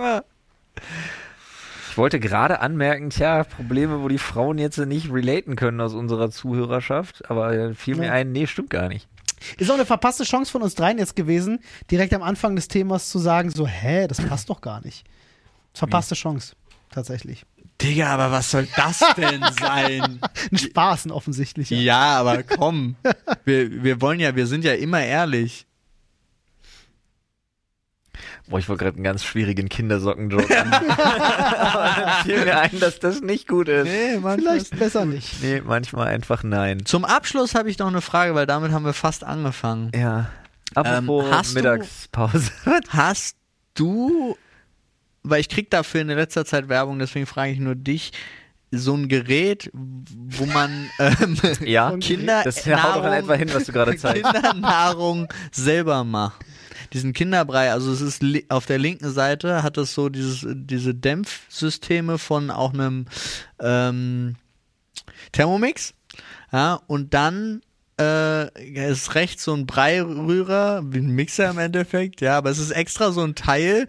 Ich wollte gerade anmerken, tja, Probleme, wo die Frauen jetzt nicht relaten können aus unserer Zuhörerschaft, aber fiel mir Ja. ein, nee, stimmt gar nicht. Ist auch eine verpasste Chance von uns dreien jetzt gewesen, direkt am Anfang des Themas zu sagen, so, hä, das passt doch gar nicht. Verpasste Chance, tatsächlich. Digga, aber was soll das denn (laughs) sein? Ein Spaß, ein offensichtlicher. ja, aber komm. Wir, wir wollen ja, wir sind ja immer ehrlich. Boah, ich wollte gerade einen ganz schwierigen Kindersocken-Joke (laughs) an. aber dann fiel mir ein, dass das nicht gut ist. Nee, Vielleicht besser nicht. Nee, manchmal einfach nein. Zum Abschluss habe ich noch eine Frage, weil damit haben wir fast angefangen. Ja. Apropos Ähm, hast du- Mittagspause. Hast du, weil ich krieg dafür in letzter Zeit Werbung, deswegen frage ich nur dich, so ein Gerät, wo man (laughs) ähm, ja, Kinder das haut doch in etwa hin, was du gerade zeigst. Kindernahrung selber macht. Diesen Kinderbrei, also es ist auf der linken Seite hat es so dieses, diese Dämpfsysteme von auch einem ähm, Thermomix. Ja, und dann äh, ist rechts so ein Breirührer, wie ein Mixer im Endeffekt, ja, aber es ist extra so ein Teil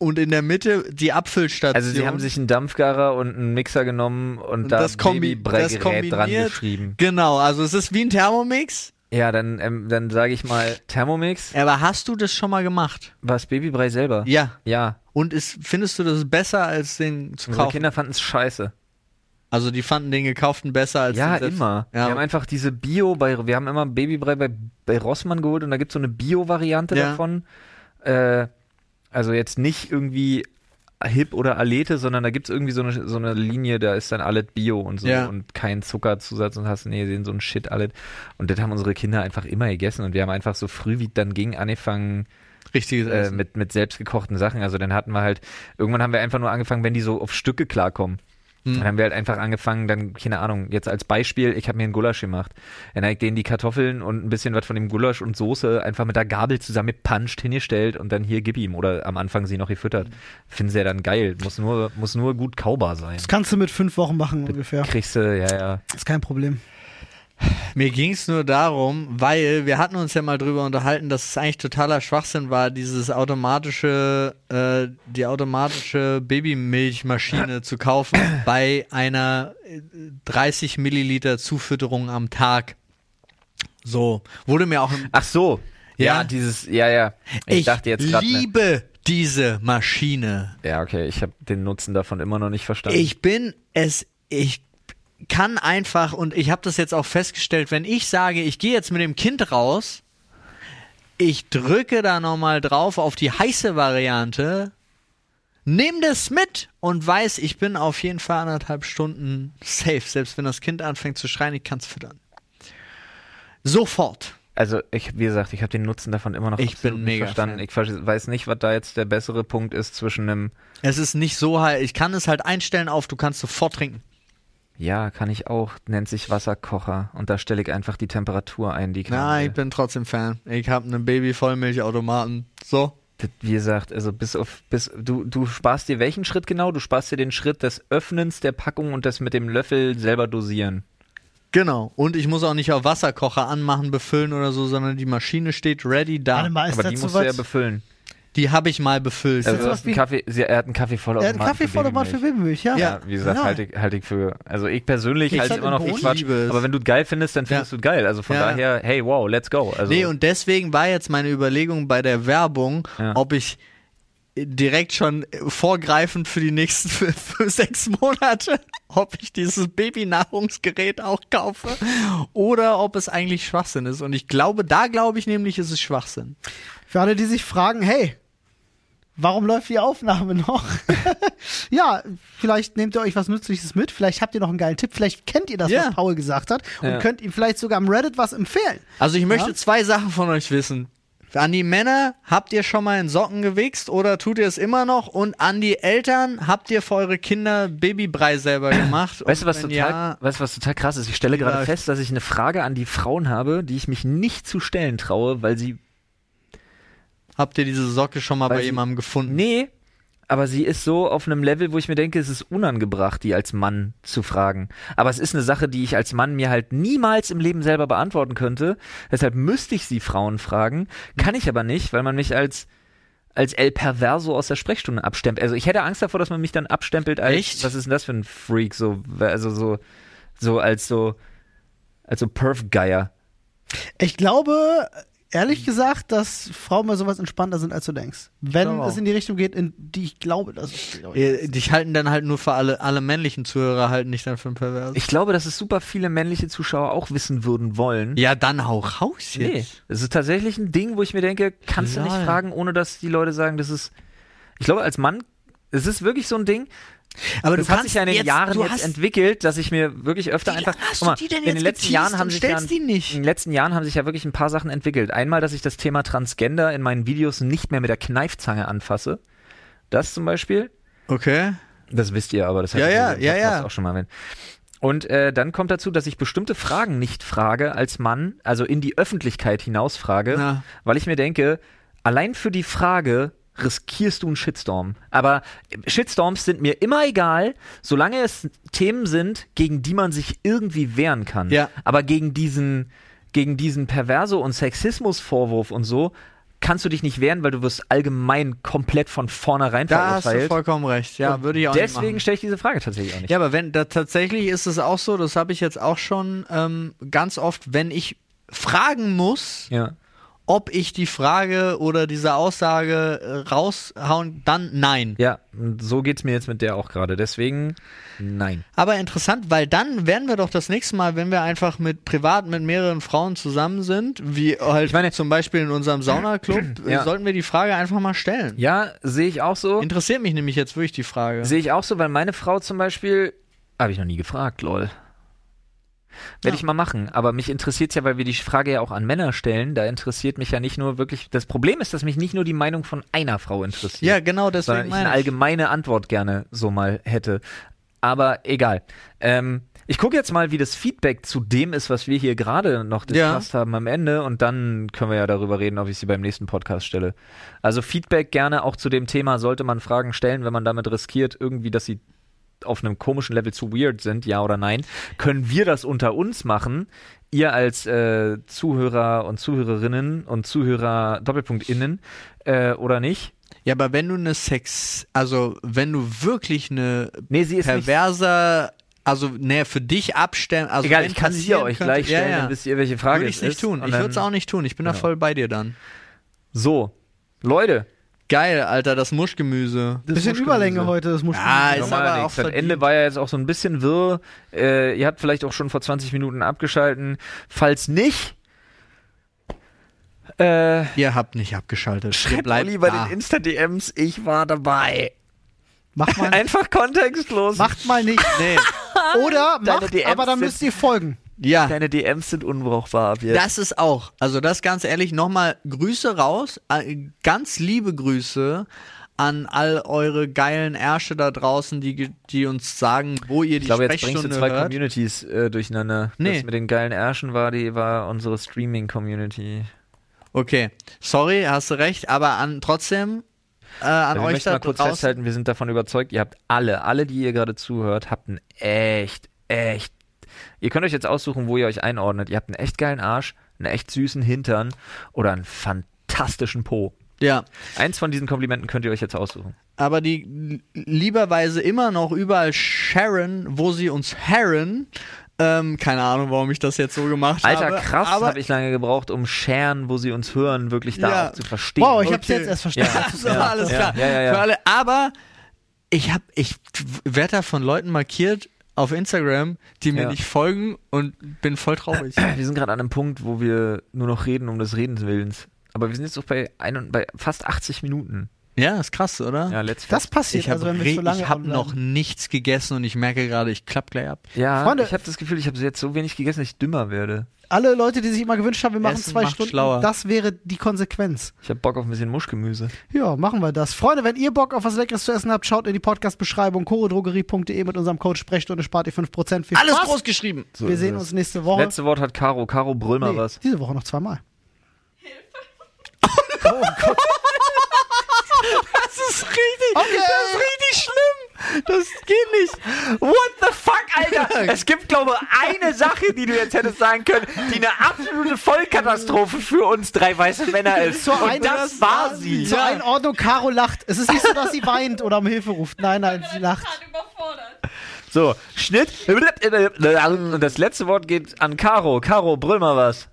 und in der Mitte die Abfüllstation. Also sie haben sich einen Dampfgarer und einen Mixer genommen und, Und da das Babybreigerät dran geschrieben. Genau, also es ist wie ein Thermomix, Ja, dann, ähm, dann sage ich mal Thermomix. Aber hast du das schon mal gemacht? Was Babybrei selber? Ja. Ja. Und ist, findest du das besser als den zu Unsere kaufen? Kinder fanden es scheiße. Also die fanden den gekauften besser als Ja, den selbst- immer. Ja. Wir haben einfach diese Bio bei, wir haben immer Babybrei bei, bei Rossmann geholt und da gibt's so eine Bio-Variante Ja. davon. Äh, also jetzt nicht irgendwie Hip oder Alete, sondern da gibt's irgendwie so eine, so eine Linie, da ist dann alles Bio und so Ja. und kein Zuckerzusatz und hast, nee, sehen so ein Shit alles. Und das haben unsere Kinder einfach immer gegessen und wir haben einfach so früh wie dann ging angefangen, Richtiges äh, mit, mit selbstgekochten Sachen. Also dann hatten wir halt, irgendwann haben wir einfach nur angefangen, wenn die so auf Stücke klarkommen. Hm. Dann haben wir halt einfach angefangen, dann, keine Ahnung, jetzt als Beispiel, ich habe mir einen Gulasch gemacht. Dann habe ich denen die Kartoffeln und ein bisschen was von dem Gulasch und Soße einfach mit der Gabel zusammengepanscht, hingestellt und dann hier gib ihm. Oder am Anfang sie noch gefüttert. Finden sie ja dann geil. Muss nur, muss nur gut kaubar sein. Das kannst du mit fünf Wochen machen ungefähr. Kriegst du, ja, ja. Ist kein Problem. Mir ging es nur darum, weil wir hatten uns ja mal drüber unterhalten, dass es eigentlich totaler Schwachsinn war, dieses automatische, äh, die automatische Babymilchmaschine zu kaufen (coughs) bei einer äh, 30 Milliliter Zufütterung am Tag. So, wurde mir auch Ach so. Ja, Ja? dieses, ja, ja. Ich, dachte jetzt gerade. Ne, liebe diese Maschine. ja, okay, ich habe den Nutzen davon immer noch nicht verstanden. Ich bin es, ich kann einfach, und ich habe das jetzt auch festgestellt, wenn ich sage, ich gehe jetzt mit dem Kind raus, ich drücke da nochmal drauf auf die heiße Variante, nimm das mit und weiß, ich bin auf jeden Fall anderthalb Stunden safe, selbst wenn das Kind anfängt zu schreien, ich kann es füttern. Sofort. Also ich, wie gesagt, ich habe den Nutzen davon immer noch Ich bin nicht mega verstanden. Fan. Ich weiß nicht, was da jetzt der bessere Punkt ist zwischen einem, Es ist nicht so halt, ich kann es halt einstellen auf, du kannst sofort trinken. Ja, kann ich auch, nennt sich Wasserkocher und da stelle ich einfach die Temperatur ein, die Nein, ich bin trotzdem Fan. Ich habe einen Baby-Vollmilchautomaten. So. Wie gesagt, also bis auf, bis, du, du sparst dir welchen Schritt genau? Du sparst dir den Schritt des Öffnens der Packung und das mit dem Löffel selber dosieren. Genau. Und ich muss auch nicht auf Wasserkocher anmachen, befüllen oder so, sondern die Maschine steht ready da. Warte mal, ist Aber das die musst du ja befüllen. Die habe ich mal befüllt. Also einen wie- Kaffee, sie, er hat einen Kaffee voller Er hat einen Kaffeevollautomat für Babymilch, ja. Ja, wie gesagt, Ja. halte ich, halt ich für, also ich persönlich halte halt immer noch für? Quatsch, aber wenn du es geil findest, dann findest Ja. du es geil. Also von Ja. daher, hey, wow, let's go. Also, nee, und deswegen war jetzt meine Überlegung bei der Werbung, Ja. ob ich direkt schon vorgreifend für die nächsten (laughs) für, für sechs Monate, ob ich dieses Babynahrungsgerät auch kaufe oder ob es eigentlich Schwachsinn ist. Und ich glaube, da glaube ich nämlich, ist es Schwachsinn. Für alle, die sich fragen, hey, warum läuft die Aufnahme noch? (laughs) ja, vielleicht nehmt ihr euch was Nützliches mit, vielleicht habt ihr noch einen geilen Tipp, vielleicht kennt ihr das, Ja. was Paul gesagt hat und Ja. könnt ihm vielleicht sogar am Reddit was empfehlen. Also ich möchte Ja? zwei Sachen von euch wissen. An die Männer, habt ihr schon mal in Socken gewichst oder tut ihr es immer noch? Und an die Eltern, habt ihr für eure Kinder Babybrei selber gemacht? Weißt du, was total, ja, weißt du, was total krass ist? Ich stelle gerade fest, dass ich eine Frage an die Frauen habe, die ich mich nicht zu stellen traue, weil sie, habt ihr diese Socke schon mal Weil bei sie- jemandem gefunden? nee, aber sie ist so auf einem Level, wo ich mir denke, es ist unangebracht, die als Mann zu fragen. Aber es ist eine Sache, die ich als Mann mir halt niemals im Leben selber beantworten könnte. Deshalb müsste ich sie Frauen fragen. Kann ich aber nicht, weil man mich als als El Perverso aus der Sprechstunde abstempelt. Also ich hätte Angst davor, dass man mich dann abstempelt als Echt? was ist denn das für ein Freak so also so so als so als so Perf-Geier. Ich glaube, ehrlich gesagt, dass Frauen bei sowas entspannter sind, als du denkst. Wenn es in die Richtung geht, in die ich glaube, dass es Ihr- Dich halten dann halt nur für alle, alle männlichen Zuhörer halten dich dann für ein Pervers. Ich glaube, dass es super viele männliche Zuschauer auch wissen würden wollen. ja, dann hau raus Nee, jetzt. es ist tatsächlich ein Ding, wo ich mir denke, kannst du nicht Lol. fragen, ohne dass die Leute sagen, das ist. Ich glaube, als Mann, es ist wirklich so ein Ding. Aber das hat sich ja in den jetzt, Jahren jetzt hast, entwicklen, dass ich mir wirklich öfter einfach. hast mal, du die denn in den jetzt letzten Jahren haben sich ja, die nicht? in den letzten Jahren haben sich ja wirklich ein paar Sachen entwickelt. Einmal, dass ich das Thema Transgender in meinen Videos nicht mehr mit der Kneifzange anfasse. Das zum Beispiel. Okay. Das wisst ihr aber, das Ja, ja, ja, ja. auch schon mal erwähnt. Und äh, dann kommt dazu, dass ich bestimmte Fragen nicht frage als Mann, also in die Öffentlichkeit hinaus frage, Ja. weil ich mir denke, allein für die Frage riskierst du einen Shitstorm. Aber Shitstorms sind mir immer egal, solange es Themen sind, gegen die man sich irgendwie wehren kann. Ja. Aber gegen diesen, gegen diesen Perverso- und Sexismusvorwurf und so kannst du dich nicht wehren, weil du wirst allgemein komplett von vornherein Da hast du verurteilt. vollkommen recht. Ja, Und würde ich auch Deswegen stelle ich diese Frage tatsächlich auch nicht. Ja, aber wenn da tatsächlich ist es auch so, das habe ich jetzt auch schon ähm, ganz oft, wenn ich fragen muss, Ja. Ob ich die Frage oder diese Aussage äh, raushauen, dann nein. Ja, so geht's mir jetzt mit der auch gerade. Deswegen, nein. Aber interessant, weil dann werden wir doch das nächste Mal, wenn wir einfach mit privat mit mehreren Frauen zusammen sind, wie halt Ich meine- zum Beispiel in unserem Saunaclub, (clears throat) Ja. sollten wir die Frage einfach mal stellen. Ja, sehe ich auch so. Interessiert mich nämlich jetzt wirklich die Frage. Sehe ich auch so, weil meine Frau zum Beispiel, habe ich noch nie gefragt, lol. Werde Ja. ich mal machen. Aber mich interessiert ja, weil wir die Frage ja auch an Männer stellen, da interessiert mich ja nicht nur wirklich, das Problem ist, dass mich nicht nur die Meinung von einer Frau interessiert. Ja, genau, deswegen sondern ich eine allgemeine Antwort gerne so mal hätte. Aber egal. Ähm, ich gucke jetzt mal, wie das Feedback zu dem ist, was wir hier gerade noch Ja. discussed haben am Ende und dann können wir ja darüber reden, ob ich sie beim nächsten Podcast stelle. Also Feedback gerne auch zu dem Thema, sollte man Fragen stellen, wenn man damit riskiert, irgendwie, dass sie auf einem komischen Level zu weird sind, ja oder nein, können wir das unter uns machen. Ihr als äh, Zuhörer und Zuhörerinnen und Zuhörer Doppelpunkt innen äh, oder nicht? Ja, aber wenn du eine Sex, also wenn du wirklich eine Nee, ist nicht perverser, also ne, für dich abstellen, also Egal, ich kann sie euch gleich stellen, ja, ja. dann wisst ihr, welche Frage Würde es ich nicht ist. tun. Ich würde es auch nicht tun. Ich bin da Genau. voll bei dir dann. So, Leute, Geil, Alter, das Muschgemüse. Bisschen Überlänge heute, das muss Ja, ist normal aber auch Das. Ende war ja jetzt auch so ein bisschen wirr. Äh, ihr habt vielleicht auch schon vor 20 Minuten abgeschalten. Falls nicht, äh, Ihr habt nicht abgeschaltet. Ihr schreibt bleibt Olli bei da. den Insta-DMs, ich war dabei. Macht mal, (laughs) Einfach kontextlos. macht mal nicht. Nee. (laughs) Oder Deine macht, DMs aber dann müsst ihr folgen. Ja, Deine DMs sind unbrauchbar ab jetzt. das ist auch. Also das ganz ehrlich, nochmal Grüße raus. äh, Ganz liebe Grüße an all eure geilen Ärsche da draußen, die, die uns sagen, wo ihr die ich glaube, jetzt bringst du zwei hört. Communities äh, durcheinander. Nee. Das mit den geilen Ärschen war, die war unsere Streaming-Community. Okay, sorry, hast du recht, aber an trotzdem äh, an wir euch möchten da mal kurz draußen. festhalten, wir sind davon überzeugt, ihr habt alle, alle, die ihr gerade zuhört, habt einen echt, echt. Ihr könnt euch jetzt aussuchen, wo ihr euch einordnet. Ihr habt einen echt geilen Arsch, einen echt süßen Hintern oder einen fantastischen Po. Ja, Eins von diesen Komplimenten könnt ihr euch jetzt aussuchen. aber die lieberweise immer noch überall Sharon, wo sie uns harren. Ähm, keine Ahnung, warum ich das jetzt so gemacht Alter, habe. krass, aber habe ich lange gebraucht, um Sharen, wo sie uns hören, wirklich da Ja. auch zu verstehen. Wow, ich hab's Okay. jetzt erst verstanden. Ja. (laughs) Das war alles ja, klar. ja, ja, ja. Alle. Aber ich hab, ich werde da von Leuten markiert auf Instagram, die mir Ja. nicht folgen und bin voll traurig. (clears throat) Wir sind gerade an einem Punkt, wo wir nur noch reden um des Redens Willens. Aber wir sind jetzt auch bei, ein, bei fast 80 Minuten. Ja, ist krass, oder? Ja, let's Das passiert, ich also habe wenn wir so lange hab online- noch nichts gegessen und ich merke gerade, ich klapp gleich ab. Ja, Freunde- ich habe das Gefühl, ich habe jetzt so wenig gegessen, dass ich dümmer werde. Alle Leute, die sich immer gewünscht haben, wir machen Essen zwei macht Stunden, schlauer. das wäre die Konsequenz. Ich habe Bock auf ein bisschen Muschgemüse. Ja, machen wir das. Freunde, wenn ihr Bock auf was Leckeres zu essen habt, schaut in die Podcast-Beschreibung chorodrogerie.de mit unserem Code Sprechstunde spart ihr 5%. Viel Alles Spaß. groß geschrieben. So Wir ist sehen es. uns nächste Woche. Letzte Wort hat Caro. Caro, brüll mal Nee, was. Diese Woche noch zweimal. (laughs) (laughs) Das ist richtig, Okay. das ist richtig schlimm. Das geht nicht. What the fuck, Alter? Es gibt, glaube ich, eine Sache, die du jetzt hättest sagen können, die eine absolute Vollkatastrophe für uns drei weiße Männer ist. Zur Und Ein- das war sie. Zur Einordnung, Caro lacht. Es ist nicht so, dass sie weint oder um Hilfe ruft. Nein, nein, sie lacht. total überfordert. So, Schnitt. Und das letzte Wort geht an Caro. Caro, brüll mal was.